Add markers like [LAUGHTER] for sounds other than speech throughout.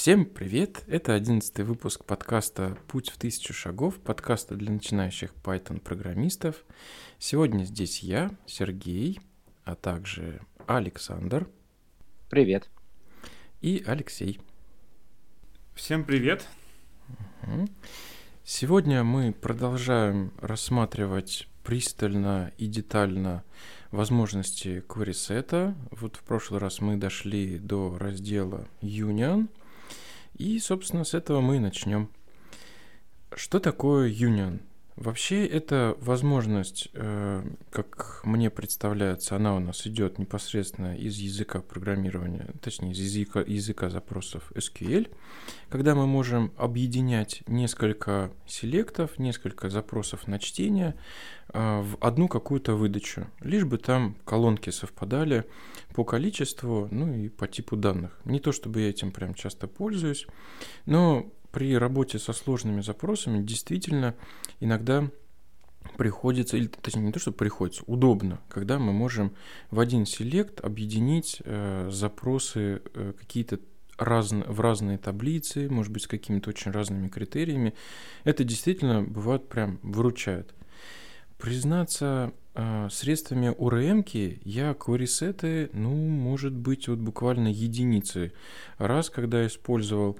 Всем привет! Это одиннадцатый выпуск подкаста «Путь в тысячу шагов», подкаста для начинающих Python-программистов. Сегодня здесь я, Сергей, а также Александр. Привет. И Алексей. Всем привет. Сегодня мы продолжаем рассматривать пристально и детально возможности query Вот в прошлый раз мы дошли до раздела Union – и, собственно, с этого мы и начнем. Что такое union? Вообще это возможность, э, как мне представляется, она у нас идет непосредственно из языка программирования, точнее из языка, языка запросов SQL, когда мы можем объединять несколько селектов, несколько запросов на чтение э, в одну какую-то выдачу, лишь бы там колонки совпадали по количеству, ну и по типу данных. Не то чтобы я этим прям часто пользуюсь, но при работе со сложными запросами действительно иногда приходится, или точнее не то, что приходится, удобно, когда мы можем в один селект объединить э, запросы э, какие-то раз, в разные таблицы, может быть, с какими-то очень разными критериями. Это действительно бывает прям выручает. Признаться, средствами ORM я query ну, может быть, вот буквально единицы раз, когда использовал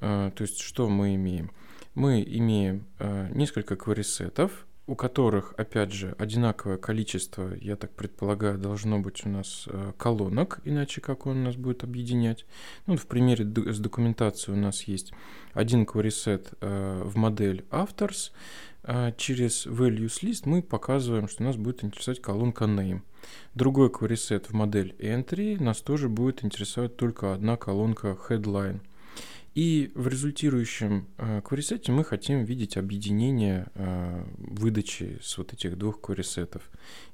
а, то есть что мы имеем? Мы имеем а, несколько кварисетов, у которых, опять же, одинаковое количество, я так предполагаю, должно быть у нас а, колонок, иначе как он нас будет объединять. Ну, в примере с документацией у нас есть один query в модель authors, через values list мы показываем, что нас будет интересовать колонка name. Другой query в модель entry нас тоже будет интересовать только одна колонка headline. И в результирующем э, query мы хотим видеть объединение э, выдачи с вот этих двух query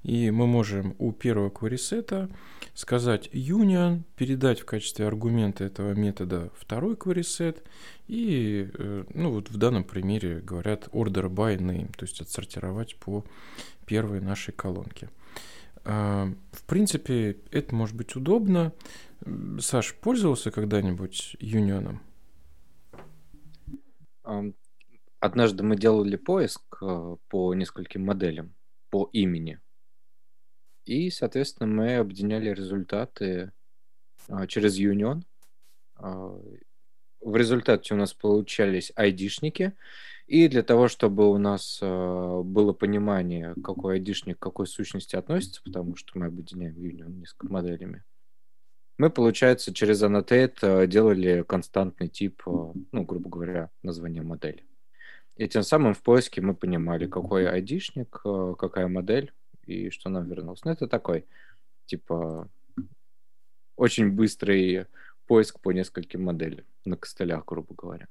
И мы можем у первого query сказать union, передать в качестве аргумента этого метода второй query и, э, ну вот в данном примере говорят order by name, то есть отсортировать по первой нашей колонке. Э, в принципе, это может быть удобно. Саш, пользовался когда-нибудь юнионом? Однажды мы делали поиск э, по нескольким моделям, по имени. И, соответственно, мы объединяли результаты а, через Union. А, в результате у нас получались айдишники. И для того, чтобы у нас э, было понимание, какой айдишник к какой сущности относится, потому что мы объединяем Union несколько моделями, мы, получается, через annotate э, делали константный тип, э, ну, грубо говоря, название модели. И тем самым в поиске мы понимали, какой айдишник, э, какая модель и что нам вернулось. Ну, это такой, типа, очень быстрый поиск по нескольким моделям на костылях, грубо говоря.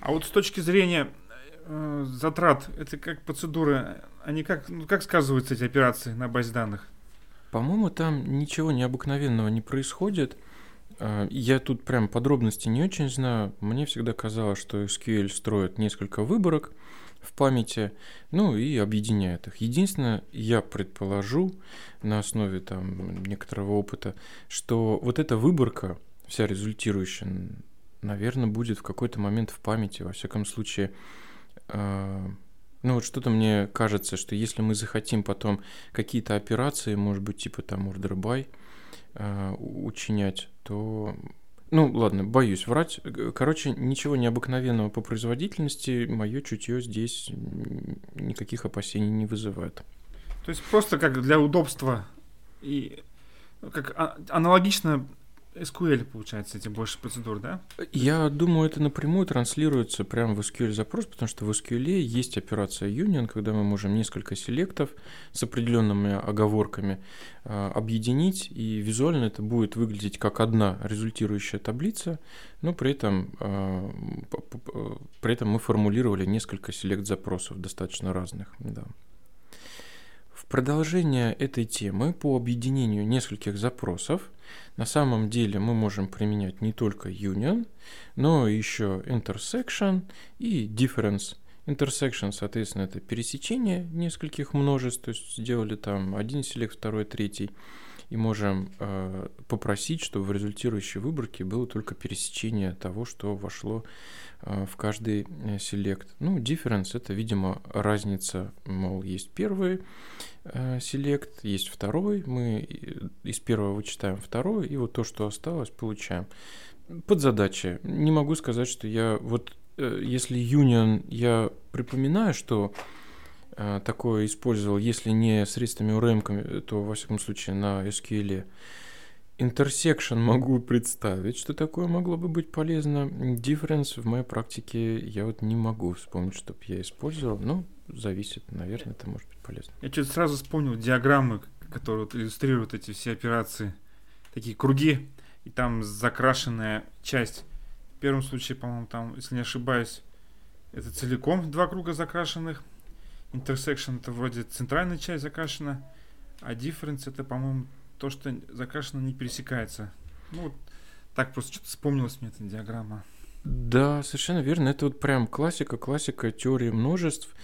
А вот с точки зрения э, затрат, это как процедуры, они как, ну, как сказываются эти операции на базе данных? По-моему, там ничего необыкновенного не происходит. А, я тут прям подробности не очень знаю. Мне всегда казалось, что SQL строит несколько выборок в памяти, ну и объединяет их. Единственное, я предположу на основе там некоторого опыта, что вот эта выборка, вся результирующая, наверное, будет в какой-то момент в памяти. Во всяком случае, а, ну вот что-то мне кажется, что если мы захотим потом какие-то операции, может быть, типа там order by, э, учинять, то... Ну ладно, боюсь врать. Короче, ничего необыкновенного по производительности, мое чутье здесь никаких опасений не вызывает. То есть просто как для удобства и как а, аналогично SQL, получается, эти больше процедур, да? Я думаю, это напрямую транслируется прямо в SQL запрос, потому что в SQL есть операция union, когда мы можем несколько селектов с определенными оговорками э, объединить, и визуально это будет выглядеть как одна результирующая таблица, но при этом, э, при этом мы формулировали несколько селект запросов достаточно разных. Да. Продолжение этой темы по объединению нескольких запросов на самом деле мы можем применять не только union, но еще intersection и difference. Intersection, соответственно, это пересечение нескольких множеств, то есть сделали там один селект, второй, третий. И можем э, попросить, чтобы в результирующей выборке было только пересечение того, что вошло э, в каждый э, селект. Ну, difference — это, видимо, разница, мол, есть первый селект, есть второй, мы из первого вычитаем второй, и вот то, что осталось, получаем. Под задачи. Не могу сказать, что я вот если Union я припоминаю, что э, такое использовал, если не средствами URM, то, во всяком случае, на SQL. Intersection могу представить, что такое могло бы быть полезно. Difference в моей практике я вот не могу вспомнить, чтобы я использовал. Ну, зависит, наверное, это может быть полезно. Я что-то сразу вспомнил диаграммы, которые вот иллюстрируют эти все операции. Такие круги, и там закрашенная часть. В первом случае, по-моему, там, если не ошибаюсь, это целиком два круга закрашенных. Intersection это вроде центральная часть закрашена, а difference это, по-моему, то, что закрашено не пересекается. Ну, вот так просто что-то вспомнилась мне эта диаграмма. Да, совершенно верно. Это вот прям классика, классика теории множеств.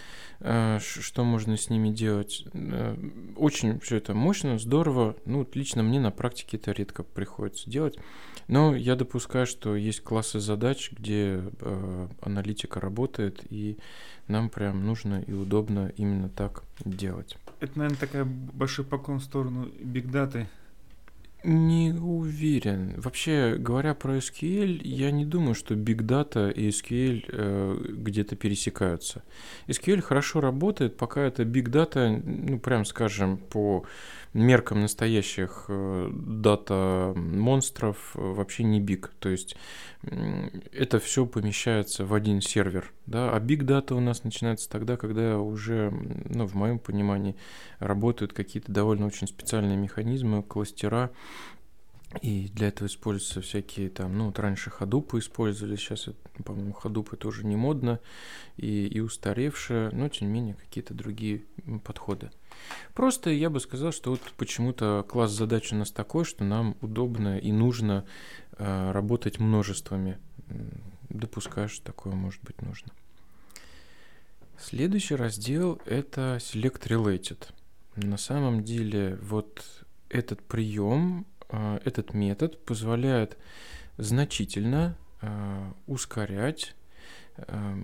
Э, что можно с ними делать? Э, очень все это мощно, здорово. Ну, лично мне на практике это редко приходится делать. Но я допускаю, что есть классы задач, где э, аналитика работает, и нам прям нужно и удобно именно так делать. Это, наверное, такая большой поклон в сторону бигдаты. Не уверен. Вообще, говоря про SQL, я не думаю, что Big Data и SQL э, где-то пересекаются. SQL хорошо работает, пока это Big Data, ну, прям скажем, по меркам настоящих э, дата-монстров э, вообще не биг. То есть это все помещается в один сервер. Да? А big data у нас начинается тогда, когда уже, ну, в моем понимании, работают какие-то довольно очень специальные механизмы, кластера, и для этого используются всякие там, ну, вот раньше ходупы использовали, сейчас, по-моему, ходупы тоже не модно и, и устаревшие, но, тем не менее, какие-то другие подходы. Просто я бы сказал, что вот почему-то класс задач у нас такой, что нам удобно и нужно э, работать множествами. Допускаю, что такое может быть нужно. Следующий раздел – это Select Related. На самом деле вот этот прием, э, этот метод позволяет значительно э, ускорять э,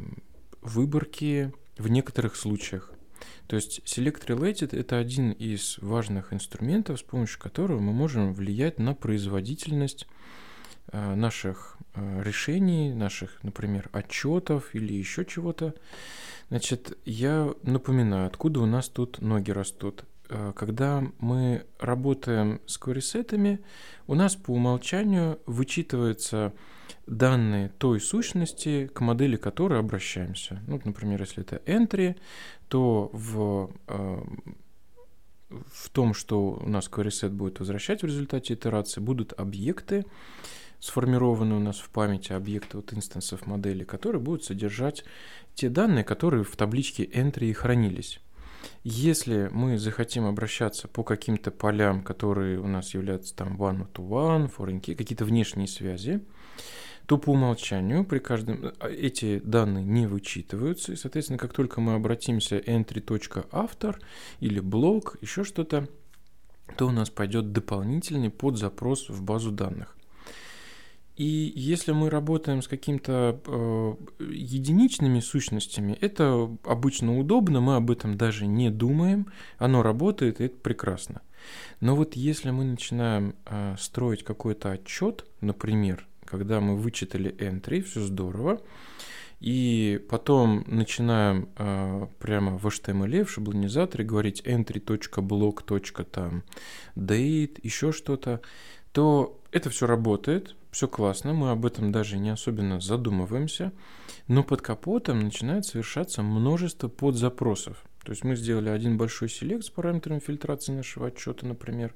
выборки в некоторых случаях. То есть Select Related – это один из важных инструментов, с помощью которого мы можем влиять на производительность э, наших э, решений, наших, например, отчетов или еще чего-то. Значит, я напоминаю, откуда у нас тут ноги растут. Э, когда мы работаем с query у нас по умолчанию вычитывается данные той сущности, к модели которой обращаемся. Ну, например, если это entry, то в, э, в том, что у нас query будет возвращать в результате итерации, будут объекты, сформированы у нас в памяти объекты вот инстансов модели, которые будут содержать те данные, которые в табличке entry и хранились. Если мы захотим обращаться по каким-то полям, которые у нас являются там one-to-one, foreign key, какие-то внешние связи, то по умолчанию при каждом а, эти данные не вычитываются, и, соответственно, как только мы обратимся entry.автор или блок, еще что-то, то у нас пойдет дополнительный подзапрос в базу данных. И если мы работаем с какими-то э, единичными сущностями, это обычно удобно, мы об этом даже не думаем, оно работает, и это прекрасно. Но вот если мы начинаем э, строить какой-то отчет, например, когда мы вычитали entry, все здорово, и потом начинаем э, прямо в HTML, в шаблонизаторе говорить entry.block. date, еще что-то, то это все работает, все классно, мы об этом даже не особенно задумываемся, но под капотом начинает совершаться множество подзапросов. То есть мы сделали один большой селект с параметрами фильтрации нашего отчета, например,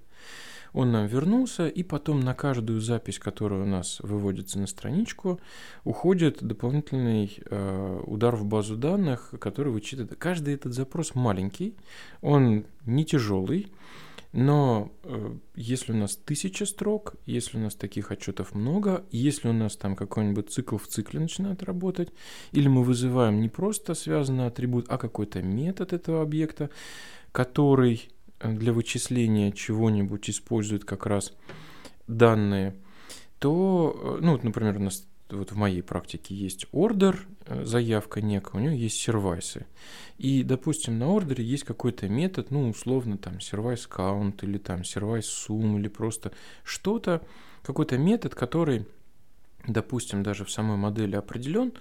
он нам вернулся, и потом на каждую запись, которая у нас выводится на страничку, уходит дополнительный э, удар в базу данных, который вычитывает. Каждый этот запрос маленький, он не тяжелый, но э, если у нас тысяча строк, если у нас таких отчетов много, если у нас там какой-нибудь цикл в цикле начинает работать, или мы вызываем не просто связанный атрибут, а какой-то метод этого объекта, который для вычисления чего-нибудь использует как раз данные, то, э, ну, вот, например, у нас вот в моей практике есть ордер, э, заявка некая, у него есть сервайсы. И, допустим, на ордере есть какой-то метод, ну, условно, там, сервайс count или там сервайс sum или просто что-то, какой-то метод, который, допустим, даже в самой модели определен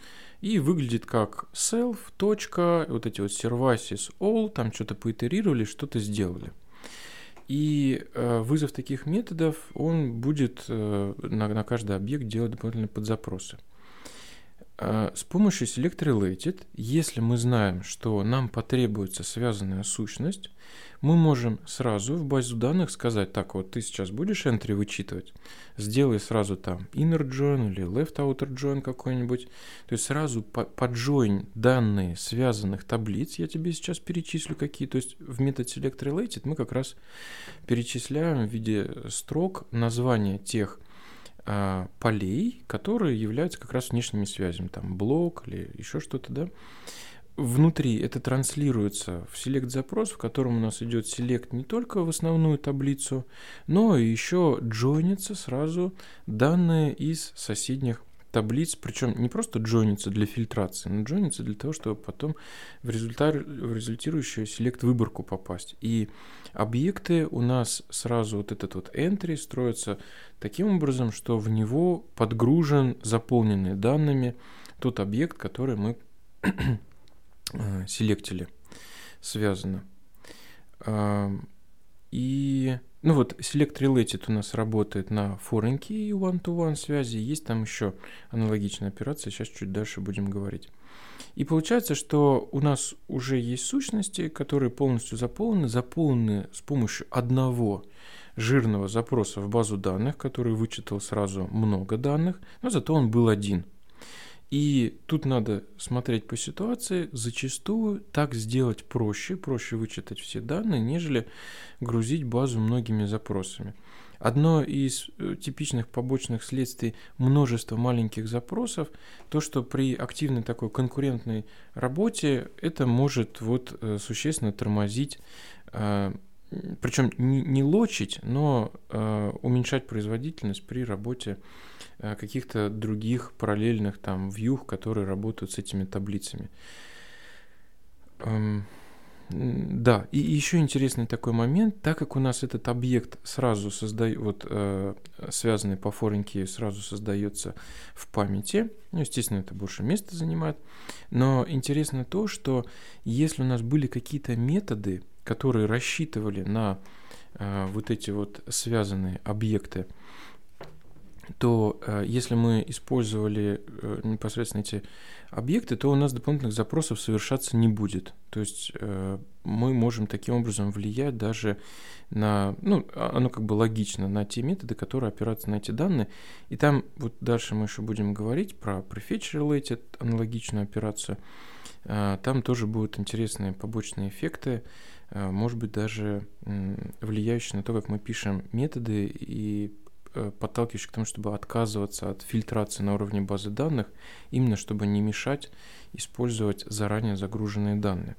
и выглядит как self, точка, вот эти вот services all, там что-то поитерировали, что-то сделали. И э, вызов таких методов, он будет э, на, на каждый объект делать дополнительные подзапросы. Э, с помощью Select Related, если мы знаем, что нам потребуется связанная сущность, мы можем сразу в базу данных сказать, так вот ты сейчас будешь entry вычитывать, сделай сразу там inner join или left outer join какой-нибудь, то есть сразу поджойн данные связанных таблиц, я тебе сейчас перечислю какие, то есть в метод select related мы как раз перечисляем в виде строк названия тех а, полей, которые являются как раз внешними связями, там блок или еще что-то, да, внутри это транслируется в select запрос, в котором у нас идет select не только в основную таблицу, но и еще джойнится сразу данные из соседних таблиц, причем не просто джойнится для фильтрации, но джойнится для того, чтобы потом в, результат, в результирующую select выборку попасть. И объекты у нас сразу вот этот вот entry строится таким образом, что в него подгружен заполненный данными тот объект, который мы [CLEARS THROAT] Э, селектили связано. И, ну вот, Select Related у нас работает на foreign key one-to-one связи. Есть там еще аналогичная операция, сейчас чуть дальше будем говорить. И получается, что у нас уже есть сущности, которые полностью заполнены, заполнены с помощью одного жирного запроса в базу данных, который вычитал сразу много данных, но зато он был один – и тут надо смотреть по ситуации. Зачастую так сделать проще, проще вычитать все данные, нежели грузить базу многими запросами. Одно из э, типичных побочных следствий множества маленьких запросов, то, что при активной такой конкурентной работе это может вот э, существенно тормозить э, причем не, лочить, но уменьшать производительность при работе каких-то других параллельных там вьюх, которые работают с этими таблицами. Эм, да, и еще интересный такой момент, так как у нас этот объект сразу создает, вот э, связанный по форенке сразу создается в памяти, ну, естественно, это больше места занимает, но интересно то, что если у нас были какие-то методы, которые рассчитывали на э, вот эти вот связанные объекты, то э, если мы использовали э, непосредственно эти объекты, то у нас дополнительных запросов совершаться не будет. То есть э, мы можем таким образом влиять даже на, ну, а, оно как бы логично, на те методы, которые опираются на эти данные. И там вот дальше мы еще будем говорить про prefetch related аналогичную операцию. Там тоже будут интересные побочные эффекты. Может быть, даже влияющие на то, как мы пишем методы и э, подталкивающие к тому, чтобы отказываться от фильтрации на уровне базы данных, именно чтобы не мешать использовать заранее загруженные данные.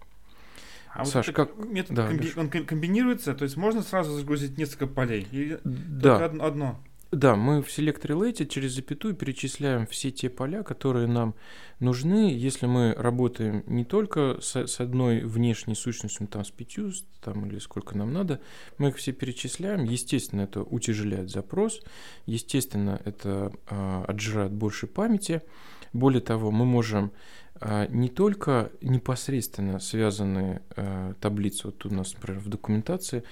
А Саш, вот как метод да, комби... он комбинируется, то есть можно сразу загрузить несколько полей или да. одно? Да, мы в Select Related через запятую перечисляем все те поля, которые нам нужны, если мы работаем не только с, с одной внешней сущностью, там с пятью, там, или сколько нам надо, мы их все перечисляем. Естественно, это утяжеляет запрос, естественно, это э, отжирает больше памяти. Более того, мы можем не только непосредственно связанные э, таблицы, вот тут у нас, например, в документации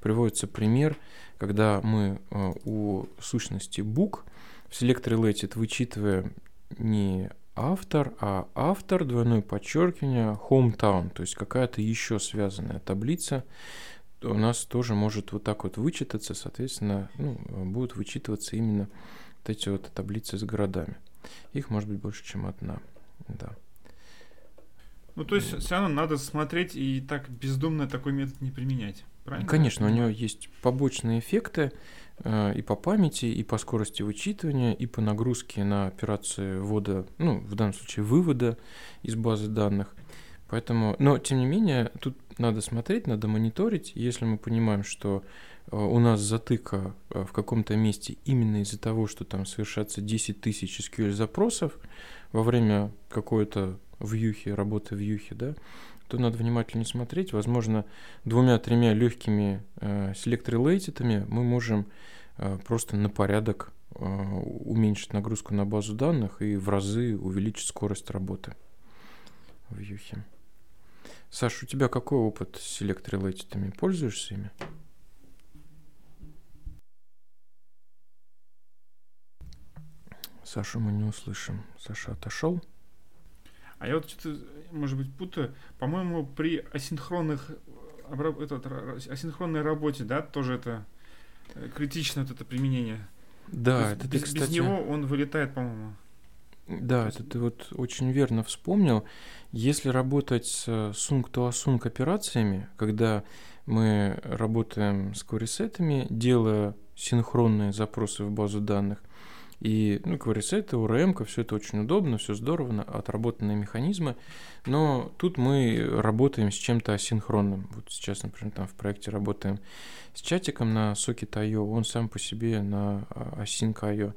приводится пример – когда мы э, у сущности book в select related вычитываем не автор, а автор, двойное подчеркивание, hometown, то есть какая-то еще связанная таблица, у нас тоже может вот так вот вычитаться, соответственно, ну, будут вычитываться именно вот эти вот таблицы с городами. Их может быть больше, чем одна. Да. Ну, то есть, все равно надо смотреть и так бездумно такой метод не применять. Правильно? Конечно, у него есть побочные эффекты э, и по памяти, и по скорости вычитывания, и по нагрузке на операции ввода, ну, в данном случае вывода из базы данных. Поэтому, но тем не менее, тут надо смотреть, надо мониторить. Если мы понимаем, что э, у нас затыка э, в каком-то месте именно из-за того, что там совершается 10 тысяч SQL запросов во время какой-то вьюхи, работы вьюхи, да, то надо внимательно смотреть. Возможно, двумя-тремя легкими э, select related мы можем э, просто на порядок э, уменьшить нагрузку на базу данных и в разы увеличить скорость работы в Юхе. Саша, у тебя какой опыт с select related? Пользуешься ими? Сашу мы не услышим. Саша отошел. А я вот что-то, может быть, путаю. По-моему, при асинхронных этот, асинхронной работе, да, тоже это э, критично вот это применение. Да, это без, ты, кстати... без него он вылетает, по-моему. Да, это ты вот очень верно вспомнил. Если работать с sunk to async операциями, когда мы работаем с query делая синхронные запросы в базу данных, и, ну, кварисеты, УРМ, все это очень удобно, все здорово, отработанные механизмы. Но тут мы работаем с чем-то асинхронным. Вот сейчас, например, там в проекте работаем с чатиком на Socket.io, он сам по себе на а, Async.io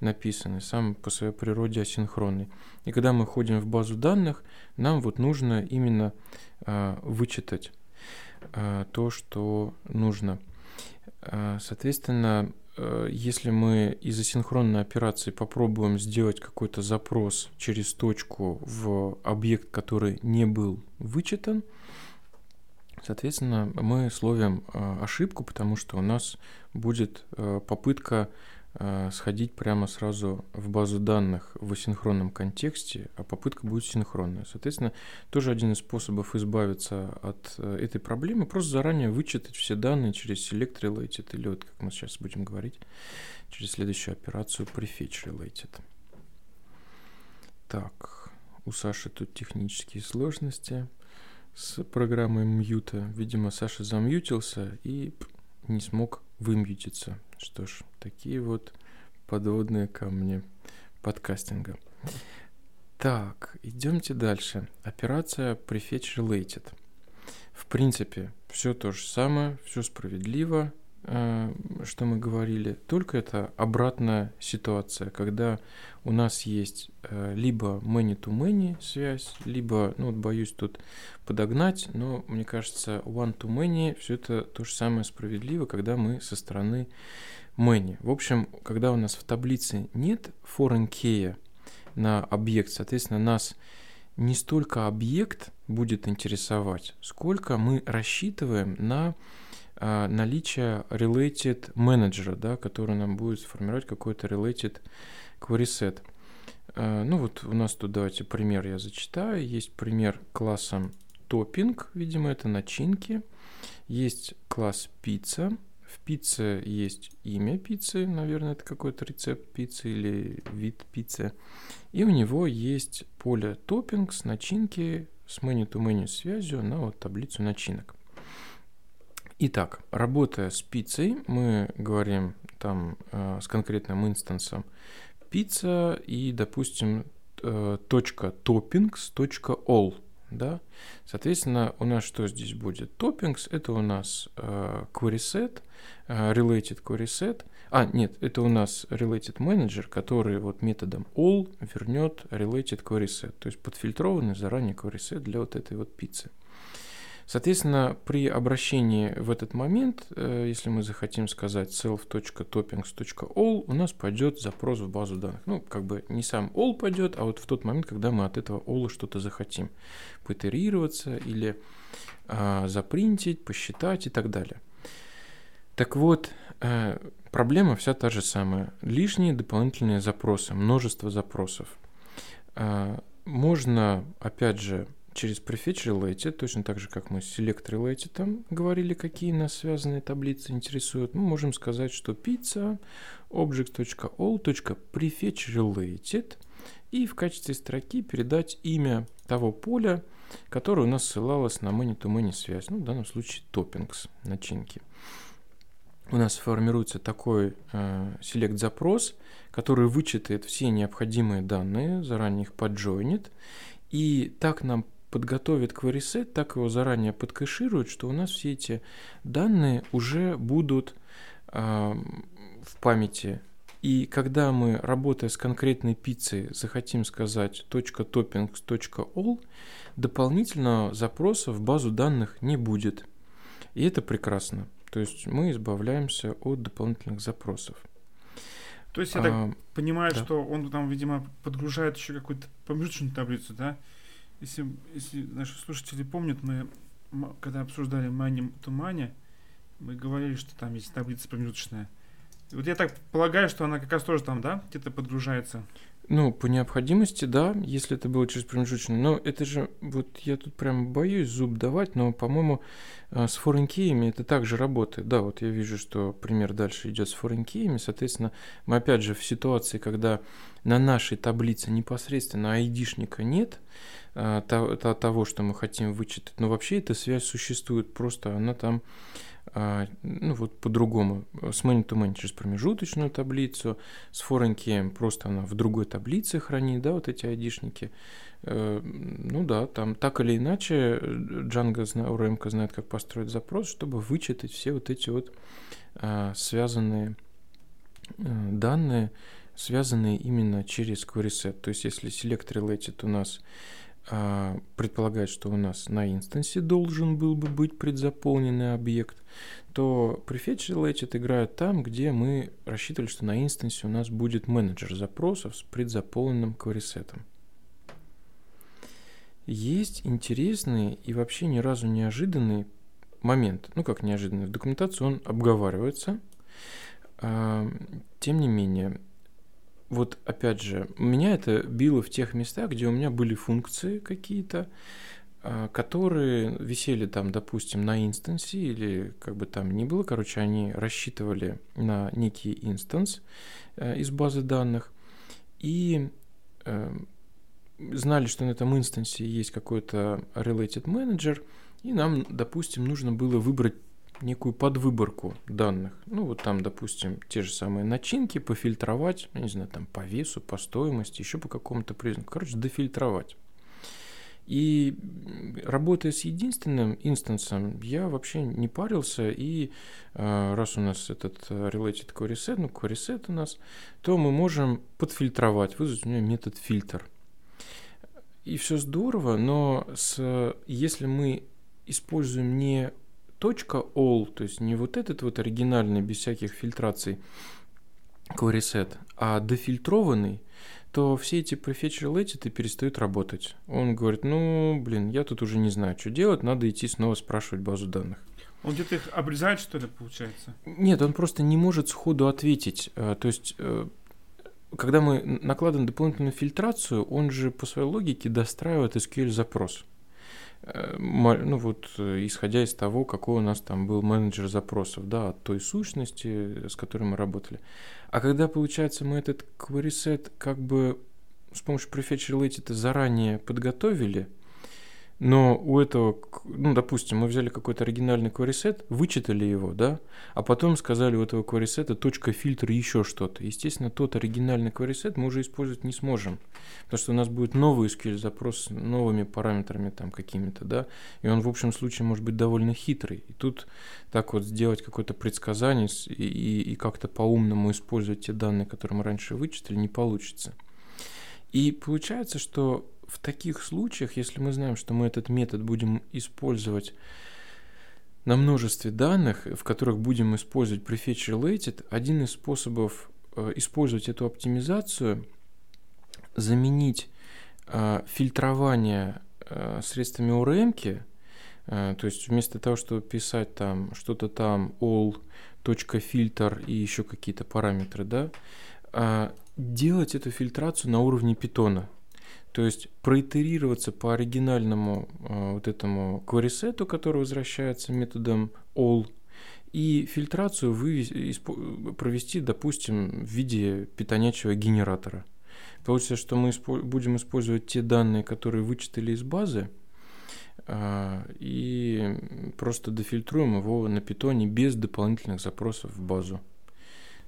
написан, и сам по своей природе асинхронный. И когда мы ходим в базу данных, нам вот нужно именно а, вычитать а, то, что нужно. Соответственно, Э, если мы из асинхронной операции попробуем сделать какой-то запрос через точку в объект, который не был вычитан, соответственно, мы словим э, ошибку, потому что у нас будет э, попытка Э, сходить прямо сразу в базу данных в асинхронном контексте, а попытка будет синхронная. Соответственно, тоже один из способов избавиться от э, этой проблемы, просто заранее вычитать все данные через select related или вот, как мы сейчас будем говорить, через следующую операцию prefetch related. Так, у Саши тут технические сложности с программой мьюта. Видимо, Саша замьютился и не смог вымьютиться. Что ж, такие вот подводные камни подкастинга. Так, идемте дальше. Операция Prefetch Related. В принципе, все то же самое, все справедливо, что мы говорили, только это обратная ситуация, когда у нас есть э, либо many-to-many связь, либо, ну вот боюсь тут подогнать, но мне кажется, one-to-many все это то же самое справедливо, когда мы со стороны many. В общем, когда у нас в таблице нет foreign key на объект, соответственно, нас не столько объект будет интересовать, сколько мы рассчитываем на наличие related менеджера, да, который нам будет формировать какой-то related query set. А, ну вот у нас тут давайте пример я зачитаю. Есть пример классом topping, видимо, это начинки. Есть класс pizza, в пицце есть имя пиццы, наверное, это какой-то рецепт пиццы или вид пиццы. И у него есть поле toppings, начинки с menu-to-menu связью на вот таблицу начинок. Итак, работая с пиццей, мы говорим там э, с конкретным инстансом пицца и, допустим, э, точка toppings, точка all да. Соответственно, у нас что здесь будет? Toppings — это у нас э, query set, э, related query set. А, нет, это у нас related manager, который вот методом all вернет related query set, то есть подфильтрованный заранее query set для вот этой вот пиццы. Соответственно, при обращении в этот момент, э, если мы захотим сказать self.toppings.all, у нас пойдет запрос в базу данных. Ну, как бы не сам all пойдет, а вот в тот момент, когда мы от этого all что-то захотим. Поитерироваться или а, запринтить, посчитать и так далее. Так вот, э, проблема вся та же самая. Лишние дополнительные запросы, множество запросов. Э, можно, опять же, через prefetch related, точно так же, как мы select related там говорили, какие нас связанные таблицы интересуют, мы можем сказать, что pizza objects.all.prefetch related и в качестве строки передать имя того поля, которое у нас ссылалось на many-to-many связь, ну, в данном случае toppings, начинки. У нас формируется такой э, select запрос, который вычитает все необходимые данные, заранее их поджойнит, и так нам подготовит query set, так его заранее подкэширует, что у нас все эти данные уже будут э, в памяти. И когда мы, работая с конкретной пиццей, захотим сказать .toppings.all, дополнительного запроса в базу данных не будет. И это прекрасно. То есть мы избавляемся от дополнительных запросов. То есть я так а, понимаю, да. что он там, видимо, подгружает еще какую-то промежуточную таблицу, да? Если, если наши слушатели помнят, мы когда обсуждали Money to Money, мы говорили, что там есть таблица промежуточная. Вот я так полагаю, что она как раз тоже там, да, где-то подгружается. Ну, по необходимости, да, если это было через промежуточный. Но это же, вот я тут прям боюсь зуб давать, но, по-моему, э, с key'ами это также работает. Да, вот я вижу, что пример дальше идет с key'ами. Соответственно, мы опять же в ситуации, когда на нашей таблице непосредственно айдишника нет, э, того, что мы хотим вычитать, но вообще эта связь существует, просто она там ну вот по-другому, с money to money через промежуточную таблицу, с foreign key просто она в другой таблице хранит, да, вот эти айдишники. Э, ну да, там так или иначе Django, ORM знает, как построить запрос, чтобы вычитать все вот эти вот а, связанные э, данные, связанные именно через query set. То есть если select related у нас а, предполагает, что у нас на инстансе должен был бы быть предзаполненный объект, то prefetch related играет там, где мы рассчитывали, что на инстансе у нас будет менеджер запросов с предзаполненным query Есть интересный и вообще ни разу неожиданный момент. Ну как неожиданный, в документации он обговаривается. А, тем не менее, вот опять же, меня это било в тех местах, где у меня были функции какие-то, а, которые висели там, допустим, на инстансе или как бы там ни было, короче, они рассчитывали на некий инстанс э, из базы данных. И э, знали, что на этом инстансе есть какой-то related manager, и нам, допустим, нужно было выбрать некую подвыборку данных. Ну, вот там, допустим, те же самые начинки пофильтровать, я не знаю, там по весу, по стоимости, еще по какому-то признаку. Короче, дофильтровать. И работая с единственным инстансом, я вообще не парился, и э, раз у нас этот э, related query set, ну, query set у нас, то мы можем подфильтровать, вызвать у меня метод фильтр. И все здорово, но с, если мы используем не .all, то есть не вот этот вот оригинальный, без всяких фильтраций set, а дефильтрованный, то все эти prefetch related перестают работать. Он говорит, ну, блин, я тут уже не знаю, что делать, надо идти снова спрашивать базу данных. Он где-то их обрезает, что ли, получается? Нет, он просто не может сходу ответить. Э, то есть, э, когда мы накладываем дополнительную фильтрацию, он же по своей логике достраивает SQL-запрос. Ну вот, э, исходя из того, какой у нас там был менеджер запросов, да, от той сущности, с которой мы работали. А когда, получается, мы этот query set как бы с помощью prefetch related заранее подготовили, но у этого, ну, допустим, мы взяли какой-то оригинальный query вычитали его, да, а потом сказали у этого query точка фильтр еще что-то. Естественно, тот оригинальный query мы уже использовать не сможем, потому что у нас будет новый SQL запрос с новыми параметрами там какими-то, да, и он в общем случае может быть довольно хитрый. И тут так вот сделать какое-то предсказание и, и, и как-то по-умному использовать те данные, которые мы раньше вычитали, не получится. И получается, что в таких случаях, если мы знаем, что мы этот метод будем использовать на множестве данных, в которых будем использовать prefetch related, один из способов э, использовать эту оптимизацию заменить э, фильтрование э, средствами ORM, то есть вместо того, чтобы писать там что-то там all, точка фильтр и еще какие-то параметры, да, делать эту фильтрацию на уровне питона. То есть проитерироваться по оригинальному э, вот этому query который возвращается методом all, и фильтрацию вывести, провести, допустим, в виде питонячего генератора. Получится, что мы испо- будем использовать те данные, которые вычитали из базы, э, и просто дофильтруем его на питоне без дополнительных запросов в базу.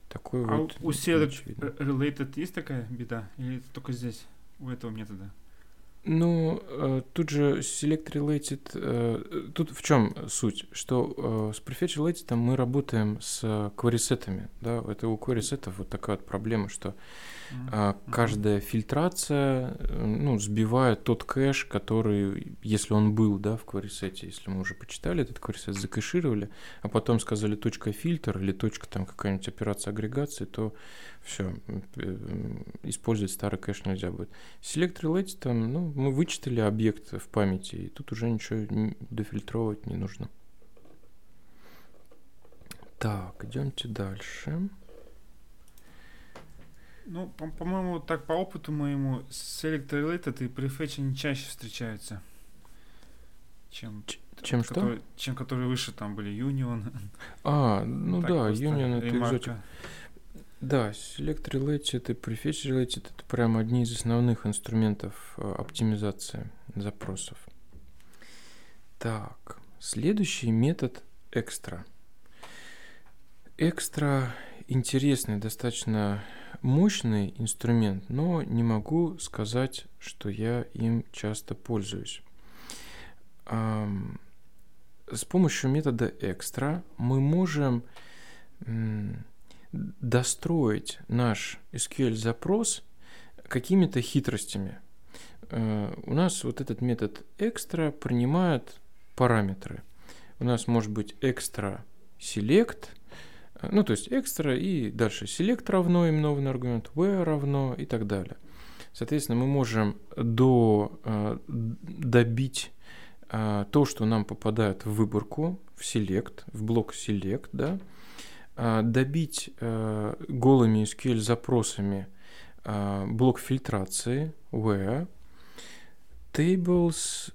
Такой а вот у Select Related есть такая беда? Или только здесь? У этого метода? Ну, э, тут же select related, э, тут в чем суть, что э, с prefetch related мы работаем с query-сетами, да, это у query-сетов вот такая вот проблема, что а, каждая фильтрация ну, сбивает тот кэш, который, если он был да, в query-сете, если мы уже почитали этот query-сет, закэшировали, а потом сказали точка фильтр или точка там какая-нибудь операция агрегации, то все, использовать старый кэш нельзя будет. Select related, там, ну, мы вычитали объект в памяти, и тут уже ничего дофильтровать не нужно. Так, идемте дальше. Ну, по- по-моему, так по опыту моему, Select Related и Prefetch они чаще встречаются, чем, чем которые, что? Чем которые выше там были Union. [LAUGHS] А, ну так да, Union это экзотик. Да, Select Related и Prefetch Related это прям одни из основных инструментов э, оптимизации запросов. Так, следующий метод экстра. Экстра интересный достаточно мощный инструмент, но не могу сказать, что я им часто пользуюсь. С помощью метода экстра мы можем достроить наш SQL-запрос какими-то хитростями. Э, у нас вот этот метод экстра принимает параметры. У нас может быть экстра select – ну, то есть экстра и дальше select равно именованный аргумент, where равно и так далее. Соответственно, мы можем до, э, добить э, то, что нам попадает в выборку, в select, в блок select, да, э, добить голыми SQL запросами блок фильтрации where, tables,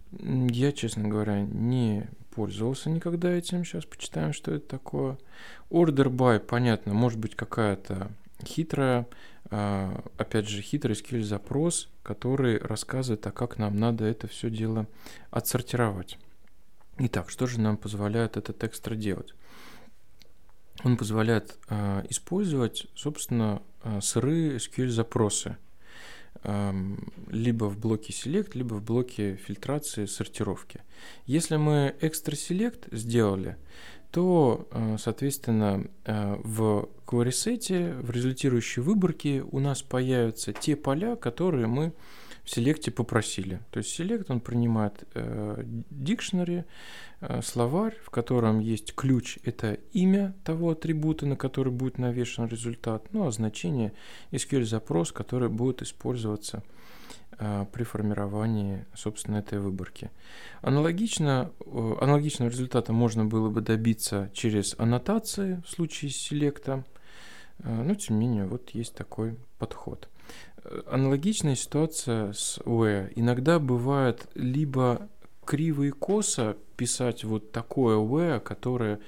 я, честно говоря, не пользовался никогда этим. Сейчас почитаем, что это такое. Order by, понятно, может быть какая-то хитрая, а, опять же, хитрый скилл запрос, который рассказывает, а как нам надо это все дело отсортировать. Итак, что же нам позволяет этот экстра делать? Он позволяет э, использовать, собственно, э, сырые SQL запросы либо в блоке select, либо в блоке фильтрации, сортировки. Если мы extra select сделали, то, э, соответственно, э, в query в результирующей выборке у нас появятся те поля, которые мы в селекте попросили. То есть селект он принимает э, dictionary, э, словарь, в котором есть ключ, это имя того атрибута, на который будет навешен результат, ну а значение SQL запрос, который будет использоваться э, при формировании, собственно, этой выборки. Аналогично, э, аналогичного результата можно было бы добиться через аннотации в случае селекта, но тем не менее вот есть такой подход аналогичная ситуация с ОЭ. Иногда бывает либо криво и косо писать вот такое ОЭ, которое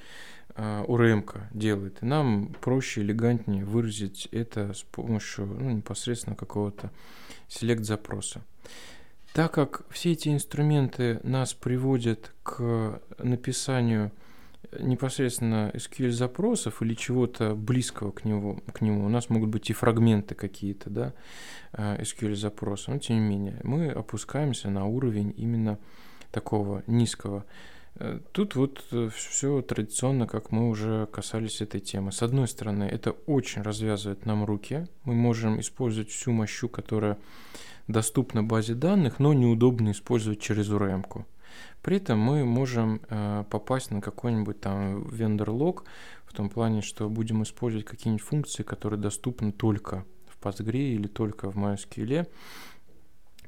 э, ОРМ делает. И нам проще, элегантнее выразить это с помощью ну, непосредственно какого-то селект-запроса. Так как все эти инструменты нас приводят к написанию непосредственно SQL запросов или чего-то близкого к нему, к нему. У нас могут быть и фрагменты какие-то, да, э, SQL запроса, но тем не менее мы опускаемся на уровень именно такого низкого. Э, тут вот э, все традиционно, как мы уже касались этой темы. С одной стороны, это очень развязывает нам руки. Мы можем использовать всю мощу, которая доступна базе данных, но неудобно использовать через URM. -ку. При этом мы можем э, попасть на какой-нибудь там вендор лог в том плане, что будем использовать какие-нибудь функции, которые доступны только в Postgre или только в MySQL,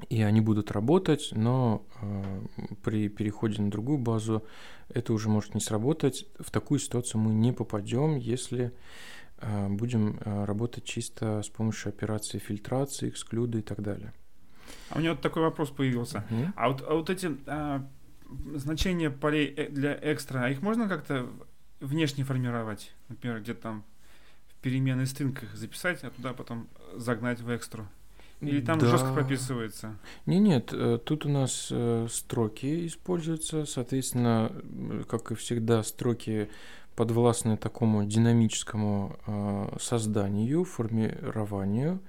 и они будут работать, но э, при переходе на другую базу это уже может не сработать. В такую ситуацию мы не попадем, если э, будем работать чисто с помощью операции фильтрации, эксклюда и так далее. А у меня вот такой вопрос появился. Mm-hmm. А, вот, а вот эти а, значения полей э, для экстра, а их можно как-то внешне формировать? Например, где-то там в переменной стринках записать, а туда потом загнать в экстру? Или там да. жестко прописывается? Не, нет, э, тут у нас э, строки используются, соответственно, как и всегда, строки подвластны такому динамическому созданию, формированию.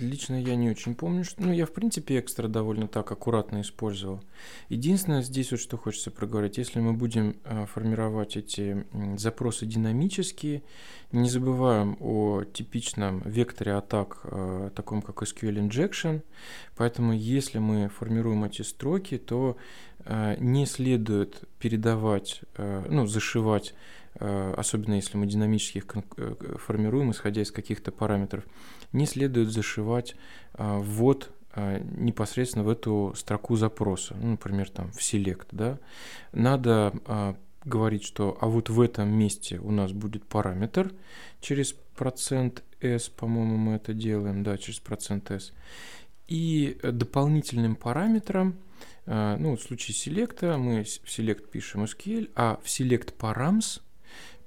Лично я не очень помню, что... Ну, я, в принципе, экстра довольно так аккуратно использовал. Единственное, здесь вот что хочется проговорить. Если мы будем э, формировать эти запросы динамические, не забываем о типичном векторе атак, э, таком как SQL Injection. Поэтому, если мы формируем эти строки, то э, не следует передавать, ну, зашивать особенно если мы динамически их формируем, исходя из каких-то параметров, не следует зашивать а, ввод непосредственно в эту строку запроса, ну, например, там в select, да, надо говорить, что а вот в этом месте у нас будет параметр через процент s, по-моему, мы это делаем, да, через процент s, и дополнительным параметром, ну, в случае селекта мы в select пишем SQL, а в select params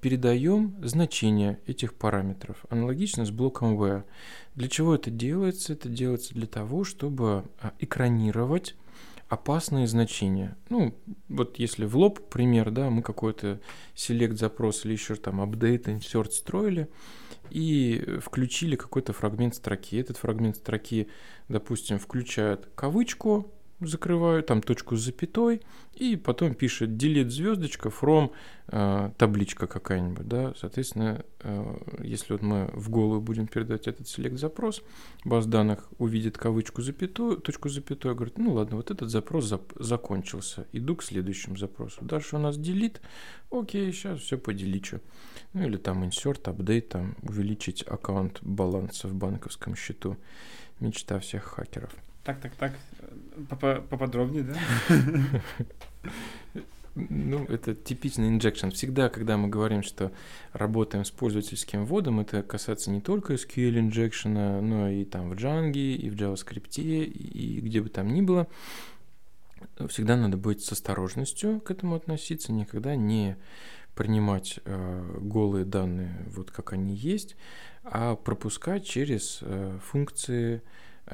передаем значение этих параметров, аналогично с блоком where. Для чего это делается? Это делается для того, чтобы а, экранировать опасные значения. Ну, вот если в лоб пример, да, мы какой-то select запрос или еще там update, insert строили и включили какой-то фрагмент строки. Этот фрагмент строки, допустим, включает кавычку, закрываю, там точку с запятой, и потом пишет delete звездочка from э, табличка какая-нибудь, да, соответственно, э, если вот мы в голову будем передать этот select запрос, баз данных увидит кавычку запятую, точку запятой, говорит, ну ладно, вот этот запрос зап закончился, иду к следующему запросу. Дальше у нас delete, окей, сейчас все поделичу. Ну или там insert, update, там увеличить аккаунт баланса в банковском счету. Мечта всех хакеров. Так, так, так. Поподробнее, да? [LAUGHS] Ну, это типичный инжекшн. Всегда, когда мы говорим, что работаем с пользовательским вводом, это касается не только SQL инжекшена, но и там в Django, и в JavaScript, и где бы там ни было. Всегда надо быть с осторожностью к этому относиться, никогда не принимать э, голые данные вот как они есть, а пропускать через э, функции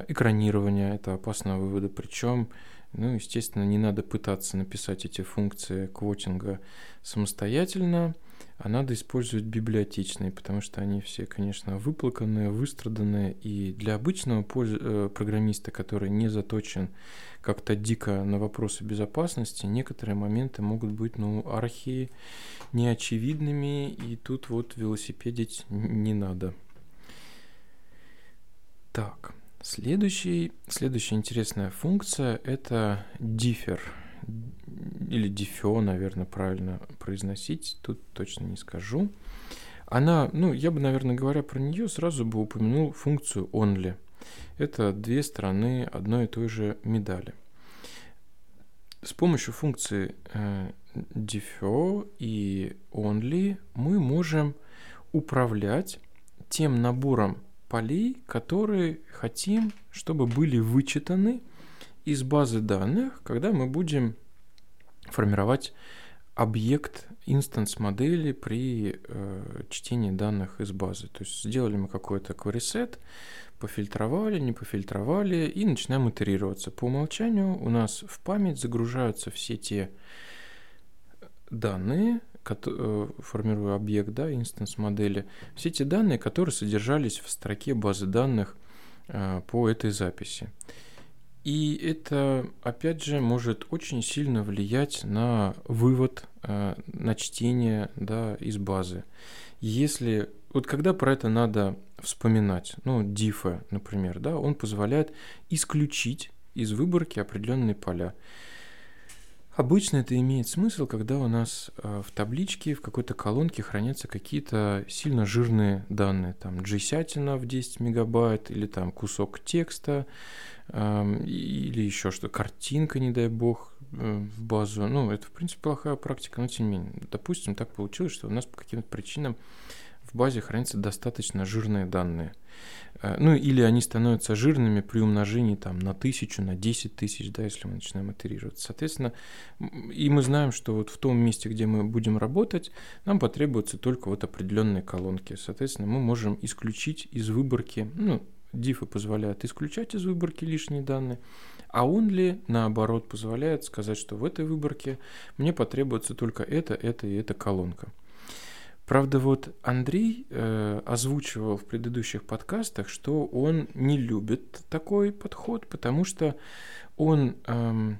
экранирование, это опасного вывода. Причем, ну, естественно, не надо пытаться написать эти функции квотинга самостоятельно, а надо использовать библиотечные, потому что они все, конечно, выплаканные, выстраданные, и для обычного польз... Э, программиста, который не заточен как-то дико на вопросы безопасности, некоторые моменты могут быть, ну, архи неочевидными, и тут вот велосипедить не надо. Так, Следующий, следующая интересная функция – это differ, или differ, наверное, правильно произносить, тут точно не скажу. Она, ну, я бы, наверное, говоря про нее, сразу бы упомянул функцию only. Это две стороны одной и той же медали. С помощью функции э, differ и only мы можем управлять тем набором полей, которые хотим, чтобы были вычитаны из базы данных, когда мы будем формировать объект инстанс модели при э, чтении данных из базы. То есть сделали мы какой-то query set, пофильтровали, не пофильтровали и начинаем итерироваться. По умолчанию у нас в память загружаются все те данные, формирую объект, да, инстанс модели, все эти данные, которые содержались в строке базы данных э, по этой записи. И это, опять же, может очень сильно влиять на вывод, э, на чтение да, из базы. Если вот когда про это надо вспоминать, ну, diffa, например, да, он позволяет исключить из выборки определенные поля. Обычно это имеет смысл, когда у нас э, в табличке, в какой-то колонке хранятся какие-то сильно жирные данные, там джейсятина в 10 мегабайт, или там кусок текста, или еще что, картинка, не дай бог, э, в базу. Ну, это, в принципе, плохая практика, но тем не менее. Допустим, так получилось, что у нас по каким-то причинам в базе хранятся достаточно жирные данные. Э, ну, или они становятся жирными при умножении там, на тысячу, на 10 тысяч, да, если мы начинаем итерировать. Соответственно, и мы знаем, что вот в том месте, где мы будем работать, нам потребуются только вот определенные колонки. Соответственно, мы можем исключить из выборки, ну, дифы позволяют исключать из выборки лишние данные, а он ли, наоборот, позволяет сказать, что в этой выборке мне потребуется только это, это и эта колонка. Правда, вот Андрей э, озвучивал в предыдущих подкастах, что он не любит такой подход, потому что он эм,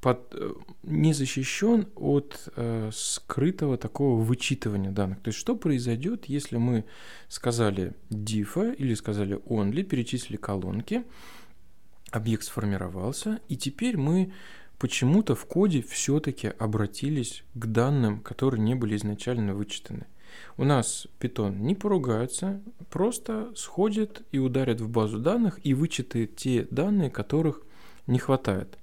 под, э, не защищен от э, скрытого такого вычитывания данных. То есть что произойдет, если мы сказали diffa или сказали only, перечислили колонки, объект сформировался, и теперь мы почему-то в коде все-таки обратились к данным, которые не были изначально вычитаны. У нас Python не поругается, просто сходит и ударит в базу данных и вычитает те данные, которых не хватает.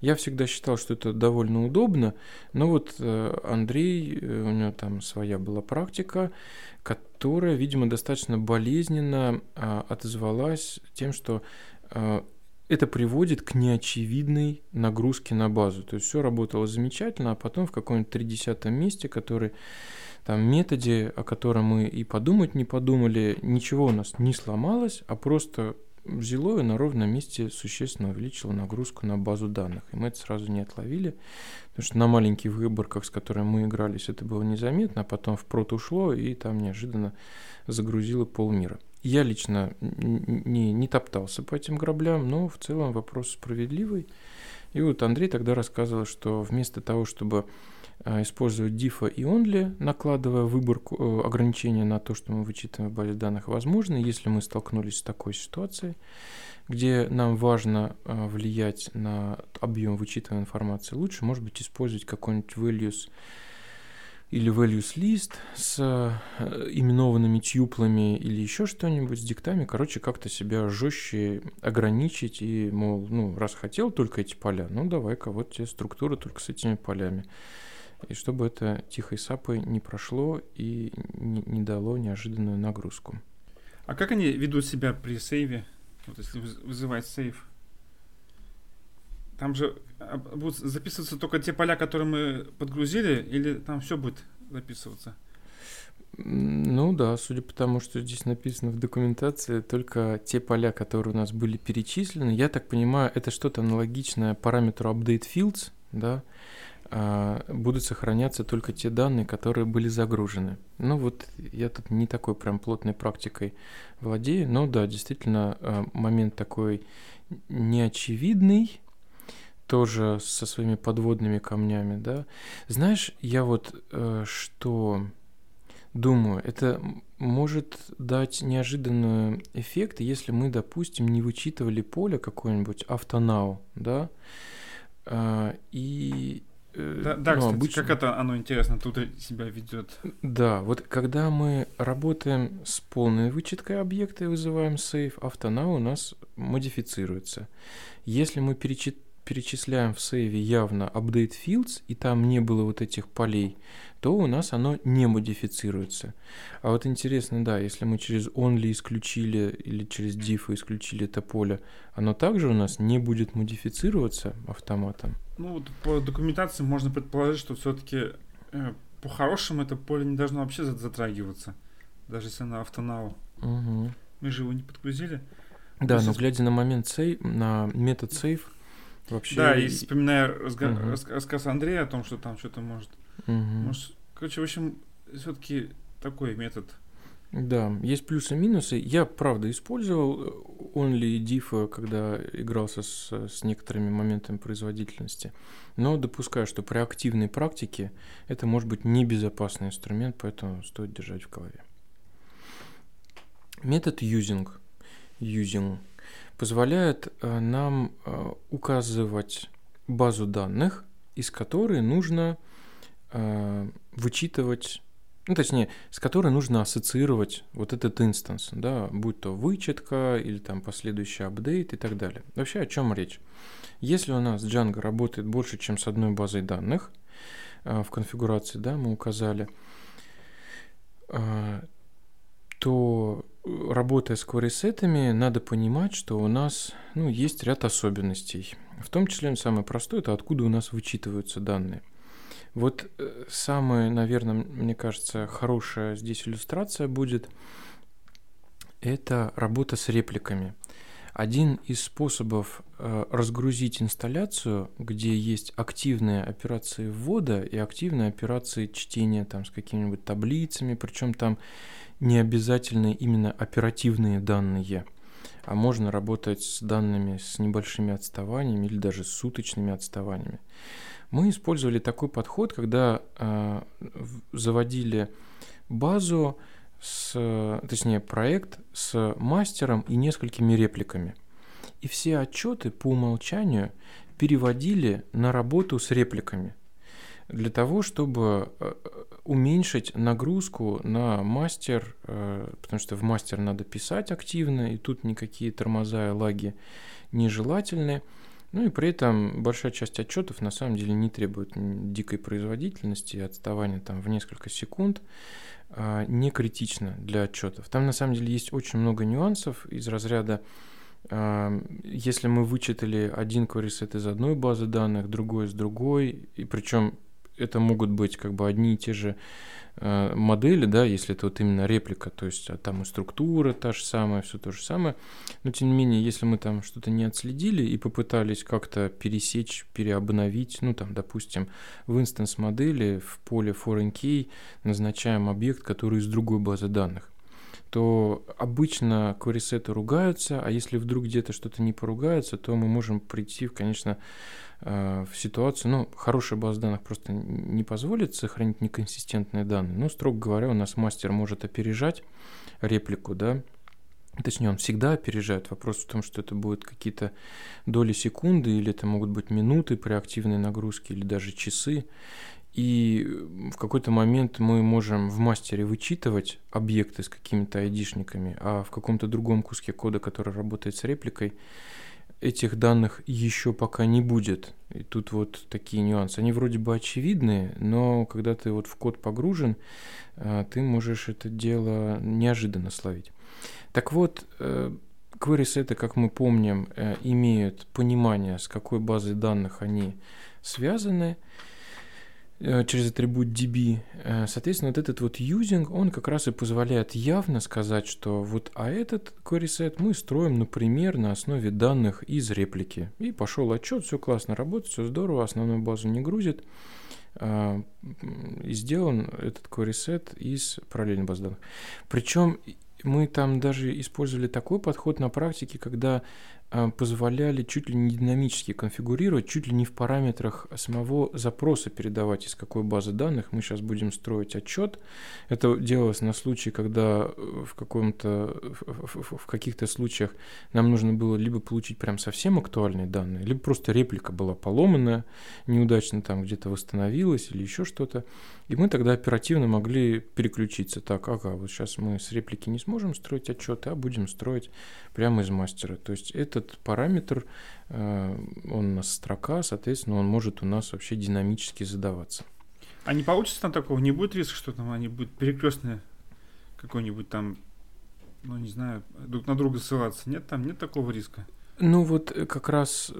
Я всегда считал, что это довольно удобно, но вот э, Андрей, э, у него там своя была практика, которая, видимо, достаточно болезненно а, отозвалась тем, что а, это приводит к неочевидной нагрузке на базу. То есть все работало замечательно, а потом в каком-нибудь 30 месте, который там методе, о котором мы и подумать не подумали, ничего у нас не сломалось, а просто взяло и на ровном месте существенно увеличило нагрузку на базу данных. И мы это сразу не отловили, потому что на маленьких выборках, с которыми мы игрались, это было незаметно, а потом в прот ушло, и там неожиданно загрузило полмира. Я лично не, не топтался по этим граблям, но в целом вопрос справедливый. И вот Андрей тогда рассказывал, что вместо того, чтобы а, использовать diffa и only, накладывая выборку, э, ограничения на то, что мы вычитываем в базе данных, возможно, если мы столкнулись с такой ситуацией, где нам важно а, влиять на объем вычитываемой информации, лучше, может быть, использовать какой-нибудь values или values list с э, именованными тюплами или еще что-нибудь с диктами, короче, как-то себя жестче ограничить и, мол, ну, раз хотел только эти поля, ну, давай-ка вот тебе структура только с этими полями. И чтобы это тихой сапой не прошло и не, не дало неожиданную нагрузку. А как они ведут себя при сейве? Вот если вызывать сейв? Там же а, будут записываться только те поля, которые мы подгрузили, или там все будет записываться? Ну да, судя по тому, что здесь написано в документации, только те поля, которые у нас были перечислены, я так понимаю, это что-то аналогичное параметру update fields, да, а, будут сохраняться только те данные, которые были загружены. Ну вот я тут не такой прям плотной практикой владею, но да, действительно а, момент такой неочевидный, тоже со своими подводными камнями, да. Знаешь, я вот э, что думаю, это может дать неожиданный эффект, если мы, допустим, не вычитывали поле какое-нибудь автонау, да, э, и да, да ну, кстати, обычно... как это оно интересно тут себя ведет. Да, вот когда мы работаем с полной вычеткой объекта и вызываем сейф, автонау у нас модифицируется. Если мы перечит перечисляем в сейве явно update fields, и там не было вот этих полей, то у нас оно не модифицируется. А вот интересно, да, если мы через only исключили или через diff исключили это поле, оно также у нас не будет модифицироваться автоматом? Ну, вот по документации можно предположить, что все-таки э, по-хорошему это поле не должно вообще затрагиваться, даже если оно автонау. Угу. Мы же его не подгрузили. Да, но глядя на момент сейв, на метод save, Вообще... Да, и вспоминая разга... угу. рассказ Андрея о том, что там что-то может... Угу. может... Короче, в общем, все-таки такой метод. Да, есть плюсы и минусы. Я, правда, использовал э, only diff, когда игрался с, с некоторыми моментами производительности. Но допускаю, что при активной практике это может быть небезопасный инструмент, поэтому стоит держать в голове. Метод using. Using позволяет э, нам э, указывать базу данных, из которой нужно э, вычитывать ну, точнее, с которой нужно ассоциировать вот этот инстанс, да, будь то вычетка или там последующий апдейт и так далее. Вообще о чем речь? Если у нас Django работает больше, чем с одной базой данных, в конфигурации, да, мы указали, то работая с query-сетами, надо понимать, что у нас ну, есть ряд особенностей. В том числе ну, самое простое – это откуда у нас вычитываются данные. Вот э, самая, наверное, мне кажется, хорошая здесь иллюстрация будет – это работа с репликами. Один из способов э, разгрузить инсталляцию, где есть активные операции ввода и активные операции чтения там, с какими-нибудь таблицами, причем там не обязательно именно оперативные данные, а можно работать с данными с небольшими отставаниями или даже с суточными отставаниями. Мы использовали такой подход, когда э, заводили базу, с, точнее, проект с мастером и несколькими репликами. И все отчеты по умолчанию переводили на работу с репликами для того, чтобы э, уменьшить нагрузку на мастер, э, потому что в мастер надо писать активно, и тут никакие тормоза и лаги нежелательны. Ну и при этом большая часть отчетов на самом деле не требует дикой производительности, отставания там в несколько секунд. А, не критично для отчетов. Там на самом деле есть очень много нюансов из разряда а, если мы вычитали один set из одной базы данных, другой из другой, и причем это могут быть как бы одни и те же Э, модели, да, если это вот именно реплика, то есть а там и структура та же самая, все то же самое, но тем не менее, если мы там что-то не отследили и попытались как-то пересечь, переобновить, ну там, допустим, в инстанс модели в поле foreign key назначаем объект, который из другой базы данных, то обычно query ругаются, а если вдруг где-то что-то не поругается, то мы можем прийти, конечно, Э, в ситуацию, ну, хорошая база данных просто не позволит сохранить неконсистентные данные. Ну, строго говоря, у нас мастер может опережать реплику, да, Точнее, он всегда опережает. Вопрос в том, что это будут какие-то доли секунды, или это могут быть минуты при активной нагрузке, или даже часы. И в какой-то момент мы можем в мастере вычитывать объекты с какими-то айдишниками, а в каком-то другом куске кода, который работает с репликой, этих данных еще пока не будет. И тут вот такие нюансы. Они вроде бы очевидные, но когда ты вот в код погружен, а, ты можешь это дело неожиданно словить. Так вот, э, query сеты, как мы помним, э, имеют понимание, с какой базой данных они связаны, Э, через атрибут DB. Э, соответственно, вот этот вот using, он как раз и позволяет явно сказать, что вот а этот query set мы строим, например, на основе данных из реплики. И пошел отчет, все классно работает, все здорово, основную базу не грузит. Э, и сделан этот query set из параллельной базы данных. Причем мы там даже использовали такой подход на практике, когда позволяли чуть ли не динамически конфигурировать, чуть ли не в параметрах самого запроса передавать, из какой базы данных мы сейчас будем строить отчет. Это делалось на случай, когда э, в, каком-то, в каких-то случаях нам нужно было либо получить прям совсем актуальные данные, либо просто реплика была поломанная, неудачно там где-то восстановилась или еще что-то. И мы тогда оперативно могли переключиться. Так, ага, вот сейчас мы с реплики не сможем строить отчеты, а будем строить прямо из мастера. То есть этот параметр, э, он у нас строка, соответственно, он может у нас вообще динамически задаваться. А не получится там такого? Не будет риска, что там они будут перекрестные какой-нибудь там, ну не знаю, друг на друга ссылаться? Нет, там нет такого риска? Ну вот э, как раз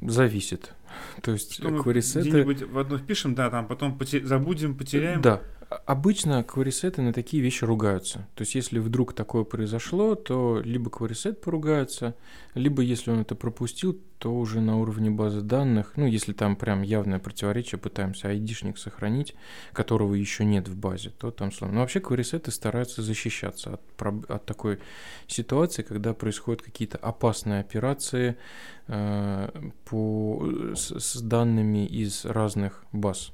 зависит. [LAUGHS] То есть что query где-нибудь в одно впишем, да, там потом поте- забудем, потеряем. Да, Обычно кварисеты на такие вещи ругаются. То есть, если вдруг такое произошло, то либо кварисет поругается, либо если он это пропустил, то уже на уровне базы данных, ну, если там прям явное противоречие, пытаемся айдишник сохранить, которого еще нет в базе, то там сломано. Но вообще кварисеты стараются защищаться от, от такой ситуации, когда происходят какие-то опасные операции э, по, с, с данными из разных баз.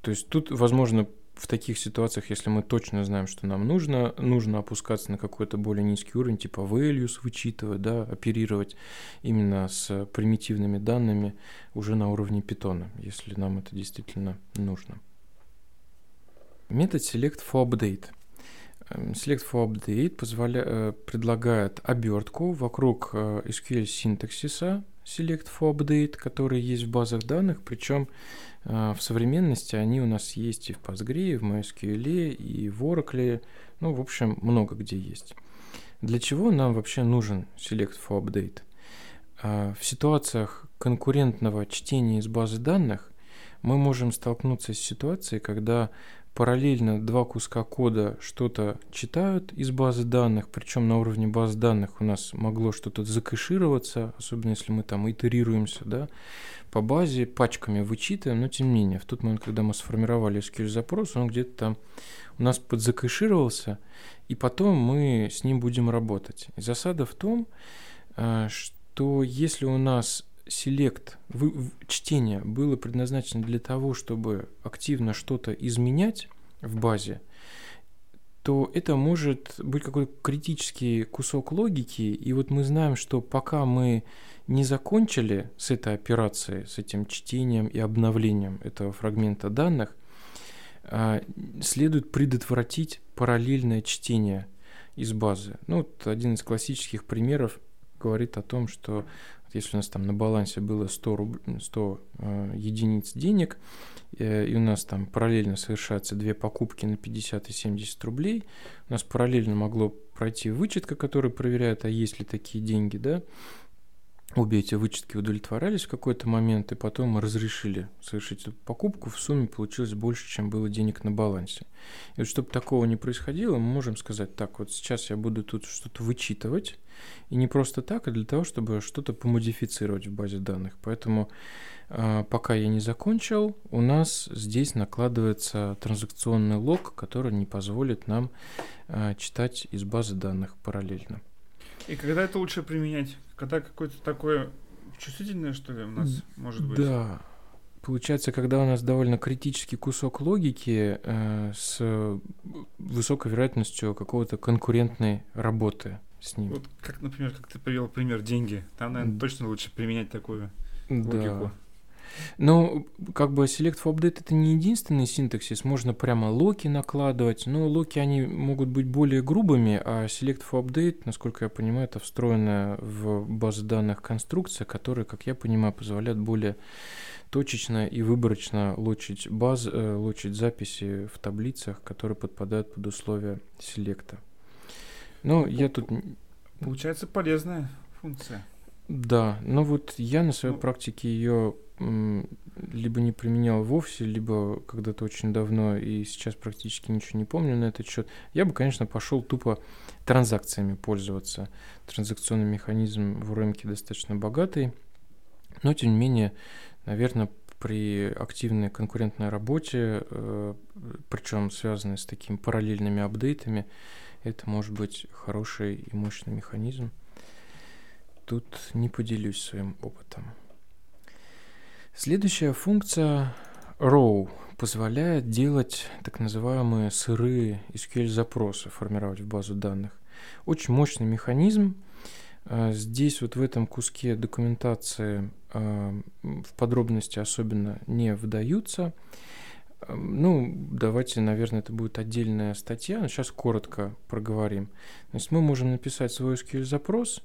То есть тут, возможно, в таких ситуациях, если мы точно знаем, что нам нужно, нужно опускаться на какой-то более низкий уровень, типа values вычитывать, да, оперировать именно с примитивными данными уже на уровне питона, если нам это действительно нужно. Метод select for update. Эм, select for update позволя... Э, предлагает обертку вокруг э, SQL синтаксиса select for update, который есть в базах данных, причем а, в современности они у нас есть и в Postgre, и в MySQL, и в Oracle, ну, в общем, много где есть. Для чего нам вообще нужен Select for Update? А, в ситуациях конкурентного чтения из базы данных мы можем столкнуться с ситуацией, когда параллельно два куска кода что-то читают из базы данных, причем на уровне баз данных у нас могло что-то закэшироваться, особенно если мы там итерируемся, да, по базе, пачками вычитываем, но тем не менее, в тот момент, когда мы сформировали SQL-запрос, он где-то там у нас подзакэшировался, и потом мы с ним будем работать. И засада в том, э, что если у нас селект чтение было предназначено для того, чтобы активно что-то изменять в базе, то это может быть какой-то критический кусок логики. И вот мы знаем, что пока мы не закончили с этой операцией, с этим чтением и обновлением этого фрагмента данных, а, следует предотвратить параллельное чтение из базы. Ну, вот один из классических примеров говорит о том, что если у нас там на балансе было 100, руб... 100 э, единиц денег, э, и у нас там параллельно совершаются две покупки на 50 и 70 рублей, у нас параллельно могло пройти вычетка, которая проверяет, а есть ли такие деньги, да, обе эти вычетки удовлетворялись в какой-то момент, и потом мы разрешили совершить эту покупку, в сумме получилось больше, чем было денег на балансе. И вот чтобы такого не происходило, мы можем сказать, так, вот сейчас я буду тут что-то вычитывать, и не просто так, а для того, чтобы что-то помодифицировать в базе данных. Поэтому э, пока я не закончил, у нас здесь накладывается транзакционный лог, который не позволит нам э, читать из базы данных параллельно. И когда это лучше применять? Когда какое-то такое чувствительное, что ли, у нас может быть? Да. Получается, когда у нас довольно критический кусок логики э, с высокой вероятностью какого-то конкурентной работы с ним. Вот как, например, как ты привел пример деньги. Там, наверное, точно лучше применять такую да. логику. Ну, как бы Select for Update это не единственный синтаксис, можно прямо локи накладывать, но локи они могут быть более грубыми, а Select for Update, насколько я понимаю, это встроенная в базу данных конструкция, которая, как я понимаю, позволяет более точечно и выборочно лочить, баз, э, лочить записи в таблицах, которые подпадают под условия селекта. Ну, я тут... Получается полезная функция. Да, но вот я на своей ну, практике ее либо не применял вовсе, либо когда-то очень давно и сейчас практически ничего не помню на этот счет. Я бы, конечно, пошел тупо транзакциями пользоваться. Транзакционный механизм в рынке достаточно богатый, но тем не менее, наверное, при активной конкурентной работе, э, причем связанной с такими параллельными апдейтами, это может быть хороший и мощный механизм. Тут не поделюсь своим опытом. Следующая функция row позволяет делать так называемые сырые SQL-запросы, формировать в базу данных. Очень мощный механизм. А, здесь вот в этом куске документации а, в подробности особенно не вдаются. А, ну, давайте, наверное, это будет отдельная статья, но сейчас коротко проговорим. То есть мы можем написать свой SQL-запрос,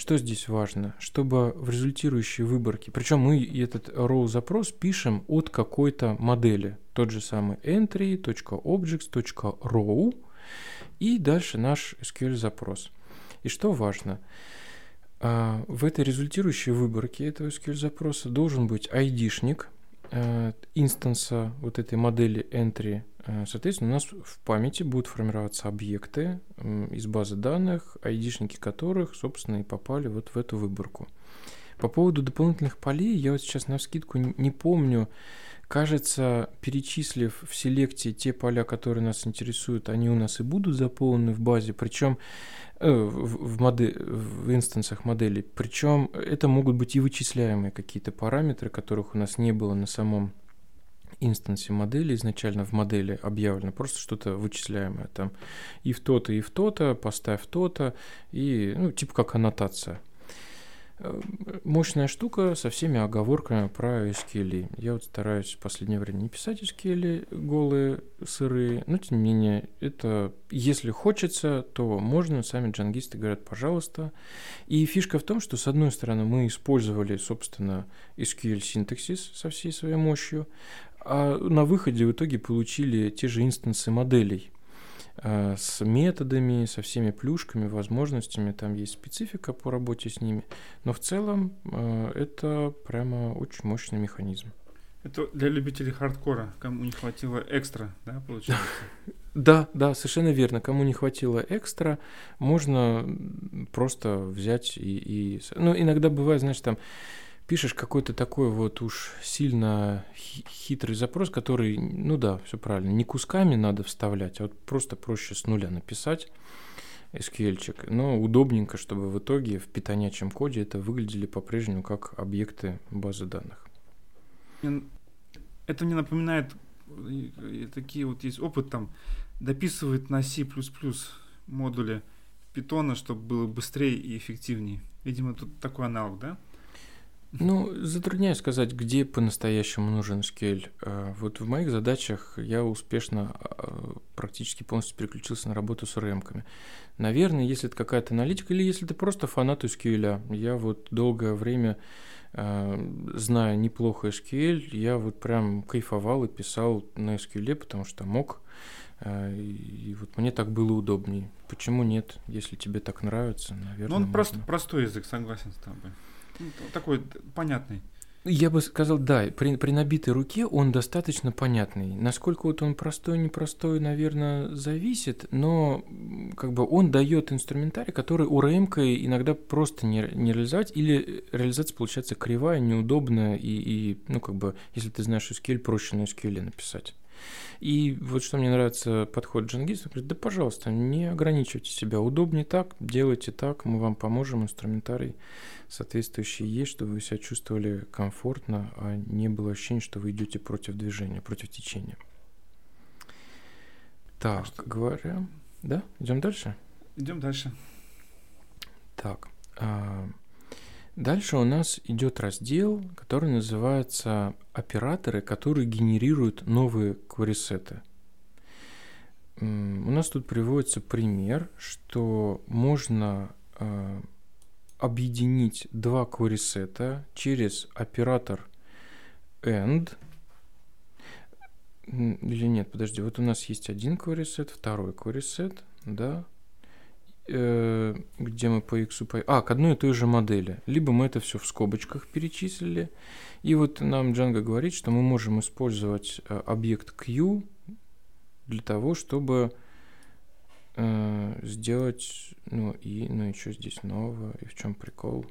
что здесь важно? Чтобы в результирующей выборке, причем мы этот row запрос пишем от какой-то модели, тот же самый entry.objects.row и дальше наш SQL запрос. И что важно? А, в этой результирующей выборке этого SQL запроса должен быть ID-шник э, инстанса вот этой модели entry соответственно, у нас в памяти будут формироваться объекты из базы данных, айдишники которых, собственно, и попали вот в эту выборку. По поводу дополнительных полей, я вот сейчас на вскидку не помню, кажется, перечислив в селекте те поля, которые нас интересуют, они у нас и будут заполнены в базе, причем э, в, в, модель, в инстансах моделей. Причем это могут быть и вычисляемые какие-то параметры, которых у нас не было на самом инстансе модели изначально в модели объявлено просто что-то вычисляемое там и в то-то, и в то-то, поставь то-то, и ну, типа как аннотация. Э, мощная штука со всеми оговорками про SQL. Я вот стараюсь в последнее время не писать SQL голые, сырые, но тем не менее, это если хочется, то можно, сами джангисты говорят, пожалуйста. И фишка в том, что с одной стороны мы использовали, собственно, SQL синтаксис со всей своей мощью, а на выходе в итоге получили те же инстансы моделей э, с методами, со всеми плюшками, возможностями. Там есть специфика по работе с ними. Но в целом э, это прямо очень мощный механизм. Это для любителей хардкора, кому не хватило экстра, да, получается? [LAUGHS] Да, да, совершенно верно. Кому не хватило экстра, можно просто взять и... и... Ну, иногда бывает, знаешь, там пишешь какой-то такой вот уж сильно хитрый запрос, который, ну да, все правильно, не кусками надо вставлять, а вот просто проще с нуля написать SQL-чик. Но удобненько, чтобы в итоге в питонячем коде это выглядели по-прежнему как объекты базы данных. Это мне напоминает такие вот есть опыт там дописывает на C++ модули питона, чтобы было быстрее и эффективнее. Видимо, тут такой аналог, да? Ну, затрудняюсь сказать, где по-настоящему нужен SQL. А, вот в моих задачах я успешно а, практически полностью переключился на работу с rm Наверное, если это какая-то аналитика или если ты просто фанат SQL. Я вот долгое время а, зная неплохо SQL, я вот прям кайфовал и писал на SQL, потому что мог. А, и вот мне так было удобнее. Почему нет? Если тебе так нравится, наверное. Ну, он просто простой язык, согласен с тобой. Ну, такой понятный. Я бы сказал, да, при, при набитой руке он достаточно понятный. Насколько вот он простой, непростой, наверное, зависит, но как бы он дает инструментарий, который у РМК иногда просто не, не реализовать, или реализация получается кривая, неудобная, и, и, ну, как бы, если ты знаешь SQL, проще на SQL написать. И вот что мне нравится подход Джангиса, говорит, да, пожалуйста, не ограничивайте себя, удобнее так, делайте так, мы вам поможем, инструментарий соответствующий есть, чтобы вы себя чувствовали комфортно, а не было ощущения, что вы идете против движения, против течения. Так, что... говоря, да, идем дальше? Идем дальше. Так, а, дальше у нас идет раздел, который называется операторы, которые генерируют новые кварисеты. У нас тут приводится пример, что можно а, объединить два query через оператор AND. Или нет, подожди, вот у нас есть один query второй query да, э, где мы по x по... А, к одной и той же модели. Либо мы это все в скобочках перечислили. И вот нам Django говорит, что мы можем использовать э, объект Q для того, чтобы э, сделать, ну и, ну и что здесь нового, и в чем прикол?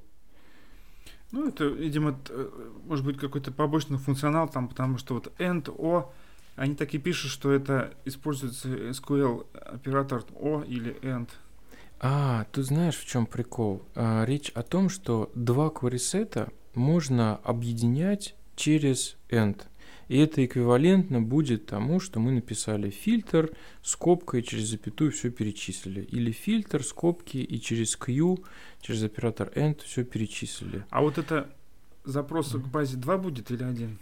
Ну, это, видимо, э, может быть какой-то побочный функционал там, потому что вот end, o, они так и пишут, что это используется SQL оператор o или end. А, ты знаешь, в чем прикол? А, речь о том, что два query можно объединять через end. И это эквивалентно будет тому, что мы написали фильтр, скобка и через запятую все перечислили. Или фильтр, скобки и через Q, через оператор end все перечислили. А вот это запрос к базе 2 будет или один?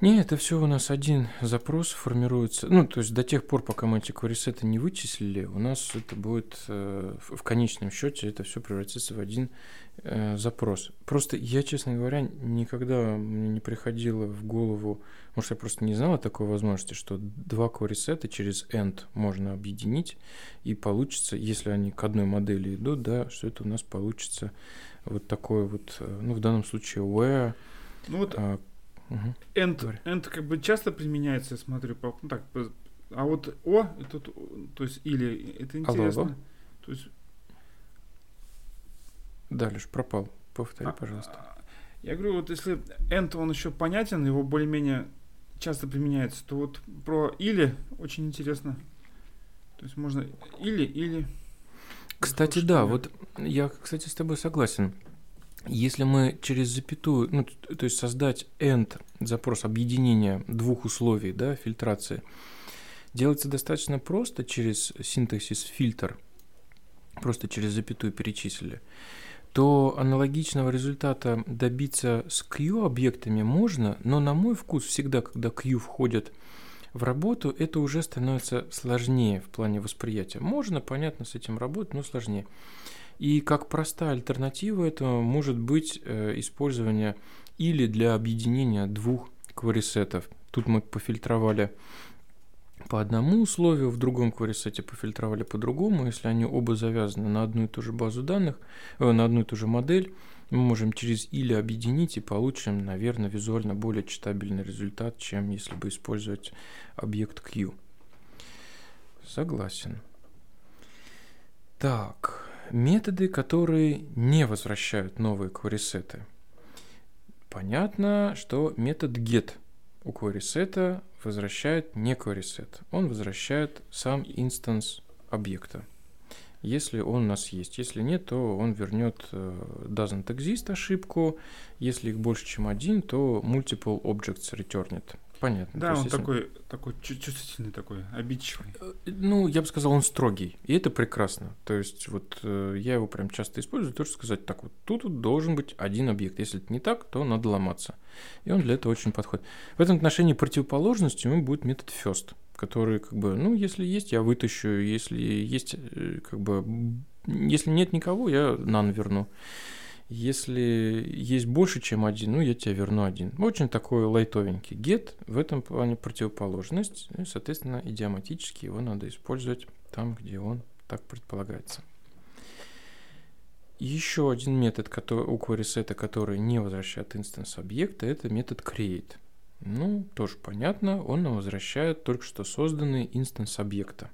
Не, это все у нас один запрос формируется. Ну, то есть до тех пор, пока мы эти кварисеты не вычислили, у нас это будет э, в конечном счете это все превратится в один э, запрос. Просто я, честно говоря, никогда мне не приходило в голову, может, я просто не знала такой возможности, что два кварисета через end можно объединить, и получится, если они к одной модели идут, да, что это у нас получится вот такое вот, э, ну, в данном случае where, ну вот а, Угу. End как бы часто применяется, я смотрю, по, ну, так, по, а вот о, это, то есть или, это интересно. Алло, алло. То есть... Да, лишь пропал. Повтори, а, пожалуйста. А, я говорю, вот если end, он еще понятен, его более-менее часто применяется, то вот про или очень интересно. То есть можно или, или. Кстати, да, вот я, кстати, с тобой согласен. Если мы через запятую, ну, то есть создать end запрос объединения двух условий, да, фильтрации, делается достаточно просто через синтаксис фильтр, просто через запятую перечислили, то аналогичного результата добиться с Q объектами можно, но на мой вкус всегда, когда Q входит в работу, это уже становится сложнее в плане восприятия. Можно, понятно, с этим работать, но сложнее. И как простая альтернатива этого может быть э, использование или для объединения двух кварисетов. Тут мы пофильтровали по одному условию, в другом кварисете пофильтровали по другому. Если они оба завязаны на одну и ту же базу данных, э, на одну и ту же модель, мы можем через или объединить и получим, наверное, визуально более читабельный результат, чем если бы использовать объект Q. Согласен. Так, методы, которые не возвращают новые query-сеты. Понятно, что метод get у query-сета возвращает не query-set. Он возвращает сам инстанс объекта если он у нас есть. Если нет, то он вернет э, doesn't exist ошибку. Если их больше, чем один, то multiple objects returnет. Понятно. Да, он если... такой, такой чувствительный такой, обидчивый. Э, ну, я бы сказал, он строгий. И это прекрасно. То есть, вот э, я его прям часто использую, тоже сказать, так вот, тут должен быть один объект. Если это не так, то надо ломаться. И он для этого очень подходит. В этом отношении противоположностью ему будет метод first которые как бы, ну, если есть, я вытащу, если есть, э, как бы, если нет никого, я нан верну. Если есть больше, чем один, ну, я тебе верну один. Очень такой лайтовенький. Get в этом плане противоположность, и, соответственно, идиоматически его надо использовать там, где он так предполагается. Еще один метод который, у query который не возвращает instance объекта, это метод create. Ну, тоже понятно, он нам возвращает только что созданный instance объекта.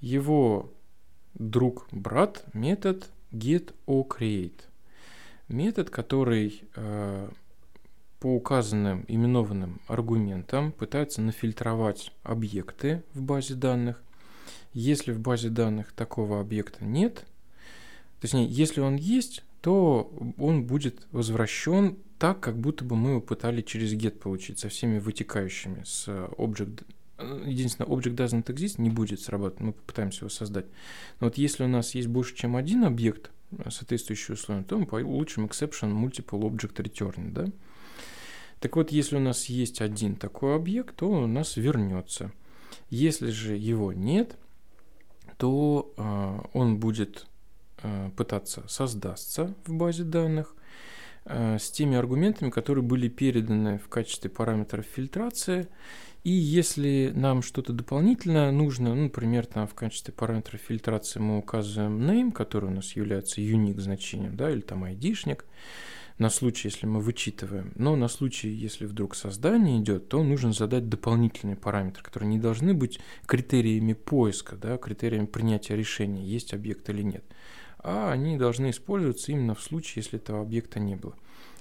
Его друг-брат метод get or create. Метод, который э, по указанным именованным аргументам пытается нафильтровать объекты в базе данных. Если в базе данных такого объекта нет, точнее, если он есть, то он будет возвращен так, как будто бы мы его пытали через get получить со всеми вытекающими с object. Единственное, object doesn't exist не будет срабатывать, мы попытаемся его создать. Но вот если у нас есть больше, чем один объект, соответствующий условиям, то мы получим exception multiple object return, да? Так вот, если у нас есть один такой объект, то он у нас вернется. Если же его нет, то э, он будет э, пытаться создаться в базе данных, с теми аргументами, которые были переданы в качестве параметров фильтрации. И если нам что-то дополнительно нужно, ну, например, там в качестве параметра фильтрации мы указываем name, который у нас является unique значением, да, или там ID-шник, на случай, если мы вычитываем. Но на случай, если вдруг создание идет, то нужно задать дополнительные параметры, которые не должны быть критериями поиска, да, критериями принятия решения, есть объект или нет а они должны использоваться именно в случае, если этого объекта не было.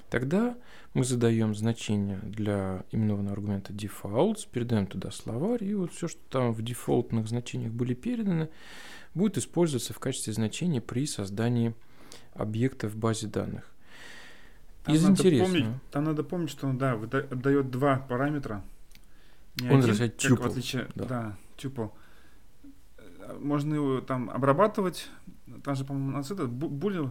Тогда мы задаем значение для именованного аргумента defaults, передаем туда словарь, и вот все, что там в дефолтных значениях были переданы, будет использоваться в качестве значения при создании объекта в базе данных. Там Из интересного. Помнить, там надо помнить, что он да, отдает два параметра. Не он возвращает tuple. В отличие, да. да, tuple. Можно его там обрабатывать, там же, по-моему, у нас это буль,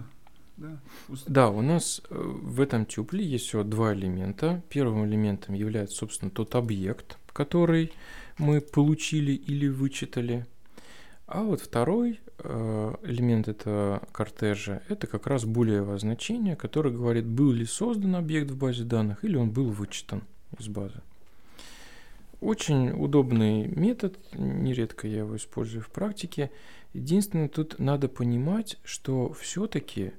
да? Да, у нас э, в этом тюпле есть всего два элемента. Первым элементом является, собственно, тот объект, который мы получили или вычитали. А вот второй э, элемент этого кортежа – это как раз булевое значение, которое говорит, был ли создан объект в базе данных или он был вычитан из базы. Очень удобный метод, нередко я его использую в практике. Единственное, тут надо понимать, что все-таки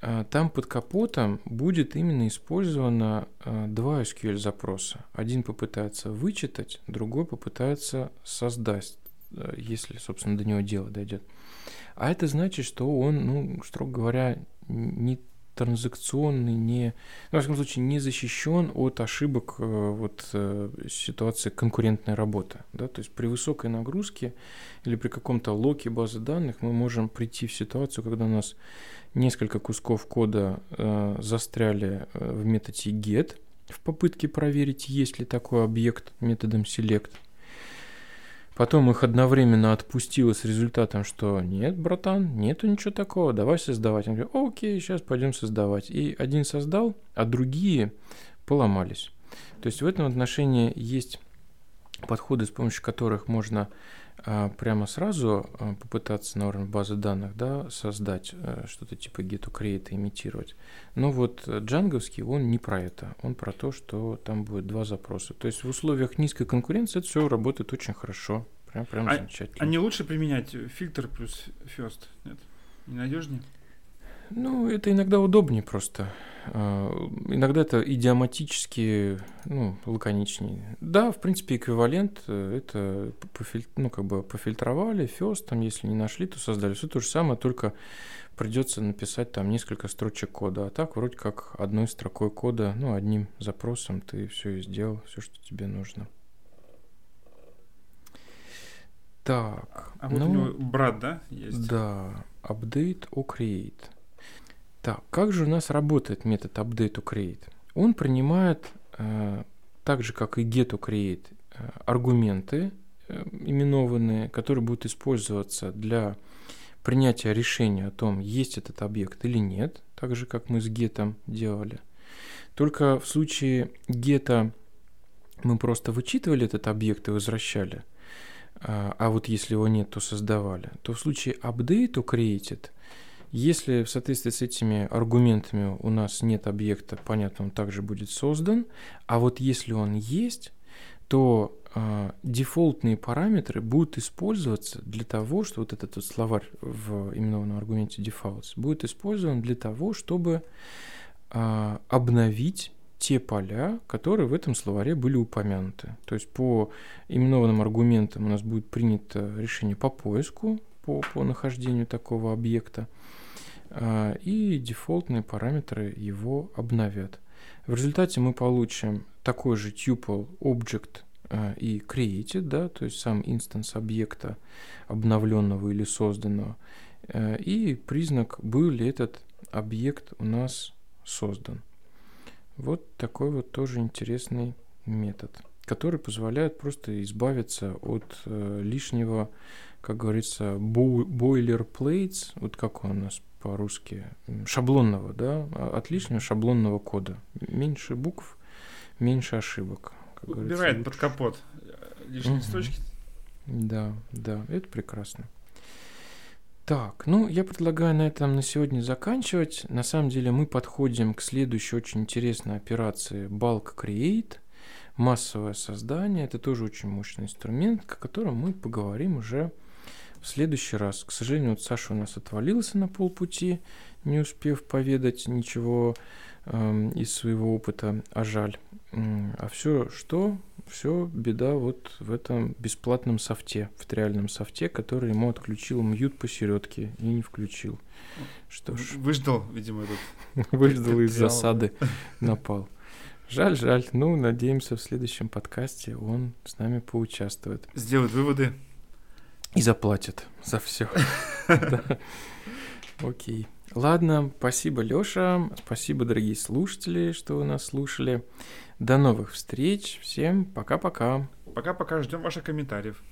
э, там под капотом будет именно использовано э, два SQL запроса. Один попытается вычитать, другой попытается создать, э, если, собственно, до него дело дойдет. А это значит, что он, ну, строго говоря, не транзакционный, не, ну, во всяком случае, не защищен от ошибок э, вот, э, ситуации конкурентной работы. Да? То есть при высокой нагрузке или при каком-то локе базы данных мы можем прийти в ситуацию, когда у нас несколько кусков кода э, застряли э, в методе get в попытке проверить, есть ли такой объект методом select – Потом их одновременно отпустило с результатом, что нет, братан, нету ничего такого, давай создавать. Он говорит, окей, сейчас пойдем создавать. И один создал, а другие поломались. То есть в этом отношении есть подходы, с помощью которых можно прямо сразу а, попытаться на уровне базы данных да, создать а, что-то типа get create имитировать. Но вот джанговский, он не про это. Он про то, что там будет два запроса. То есть в условиях низкой конкуренции это все работает очень хорошо. Прям, прям а, замечательно. А не лучше применять фильтр плюс first? Нет? Не надежнее? Ну, это иногда удобнее просто. А, иногда это идиоматически, ну, лаконичнее. Да, в принципе, эквивалент э, это пофиль... ну, как бы пофильтровали, фест, там, если не нашли, то создали. Все то же самое, только придется написать там несколько строчек кода. А так, вроде как одной строкой кода, ну, одним запросом ты все и сделал, все, что тебе нужно. Так. А вот ну, у него брат, да, есть? Да, update or create. Так, как же у нас работает метод update to create? Он принимает, э, так же как и get to create, э, аргументы э, именованные, которые будут использоваться для принятия решения о том, есть этот объект или нет, так же как мы с get делали. Только в случае get мы просто вычитывали этот объект и возвращали, а, а вот если его нет, то создавали, то в случае update если в соответствии с этими аргументами у нас нет объекта, понятно, он также будет создан. А вот если он есть, то э, дефолтные параметры будут использоваться для того, что вот этот вот словарь в именованном аргументе defaults будет использован для того, чтобы э, обновить те поля, которые в этом словаре были упомянуты. То есть по именованным аргументам у нас будет принято решение по поиску, по, по нахождению такого объекта. А, и дефолтные параметры его обновят. В результате мы получим такой же tuple object а, и created, да, то есть сам инстанс объекта обновленного или созданного, а, и признак, был ли этот объект у нас создан. Вот такой вот тоже интересный метод, который позволяет просто избавиться от э, лишнего, как говорится, boilerplates, вот как он у нас по-русски, шаблонного, да, а, от лишнего шаблонного кода. Меньше букв, меньше ошибок. Убирает под капот лишние угу. строчки. Да, да, это прекрасно. Так, ну, я предлагаю на этом на сегодня заканчивать. На самом деле мы подходим к следующей очень интересной операции Bulk Create. Массовое создание. Это тоже очень мощный инструмент, о котором мы поговорим уже в следующий раз. К сожалению, вот Саша у нас отвалился на полпути, не успев поведать ничего э, из своего опыта, а жаль. А все что? Все беда вот в этом бесплатном софте, в триальном софте, который ему отключил мьют посередке и не включил. Что ж. Выждал, видимо, этот. [LAUGHS] Выждал из засады, [LAUGHS] напал. Жаль, жаль. Ну, надеемся, в следующем подкасте он с нами поучаствует. Сделает выводы. И заплатят за все. [LAUGHS] Окей. Ладно, спасибо, Лёша. Спасибо, дорогие слушатели, что вы нас слушали. До новых встреч. Всем пока-пока. Пока-пока. Ждем ваших комментариев.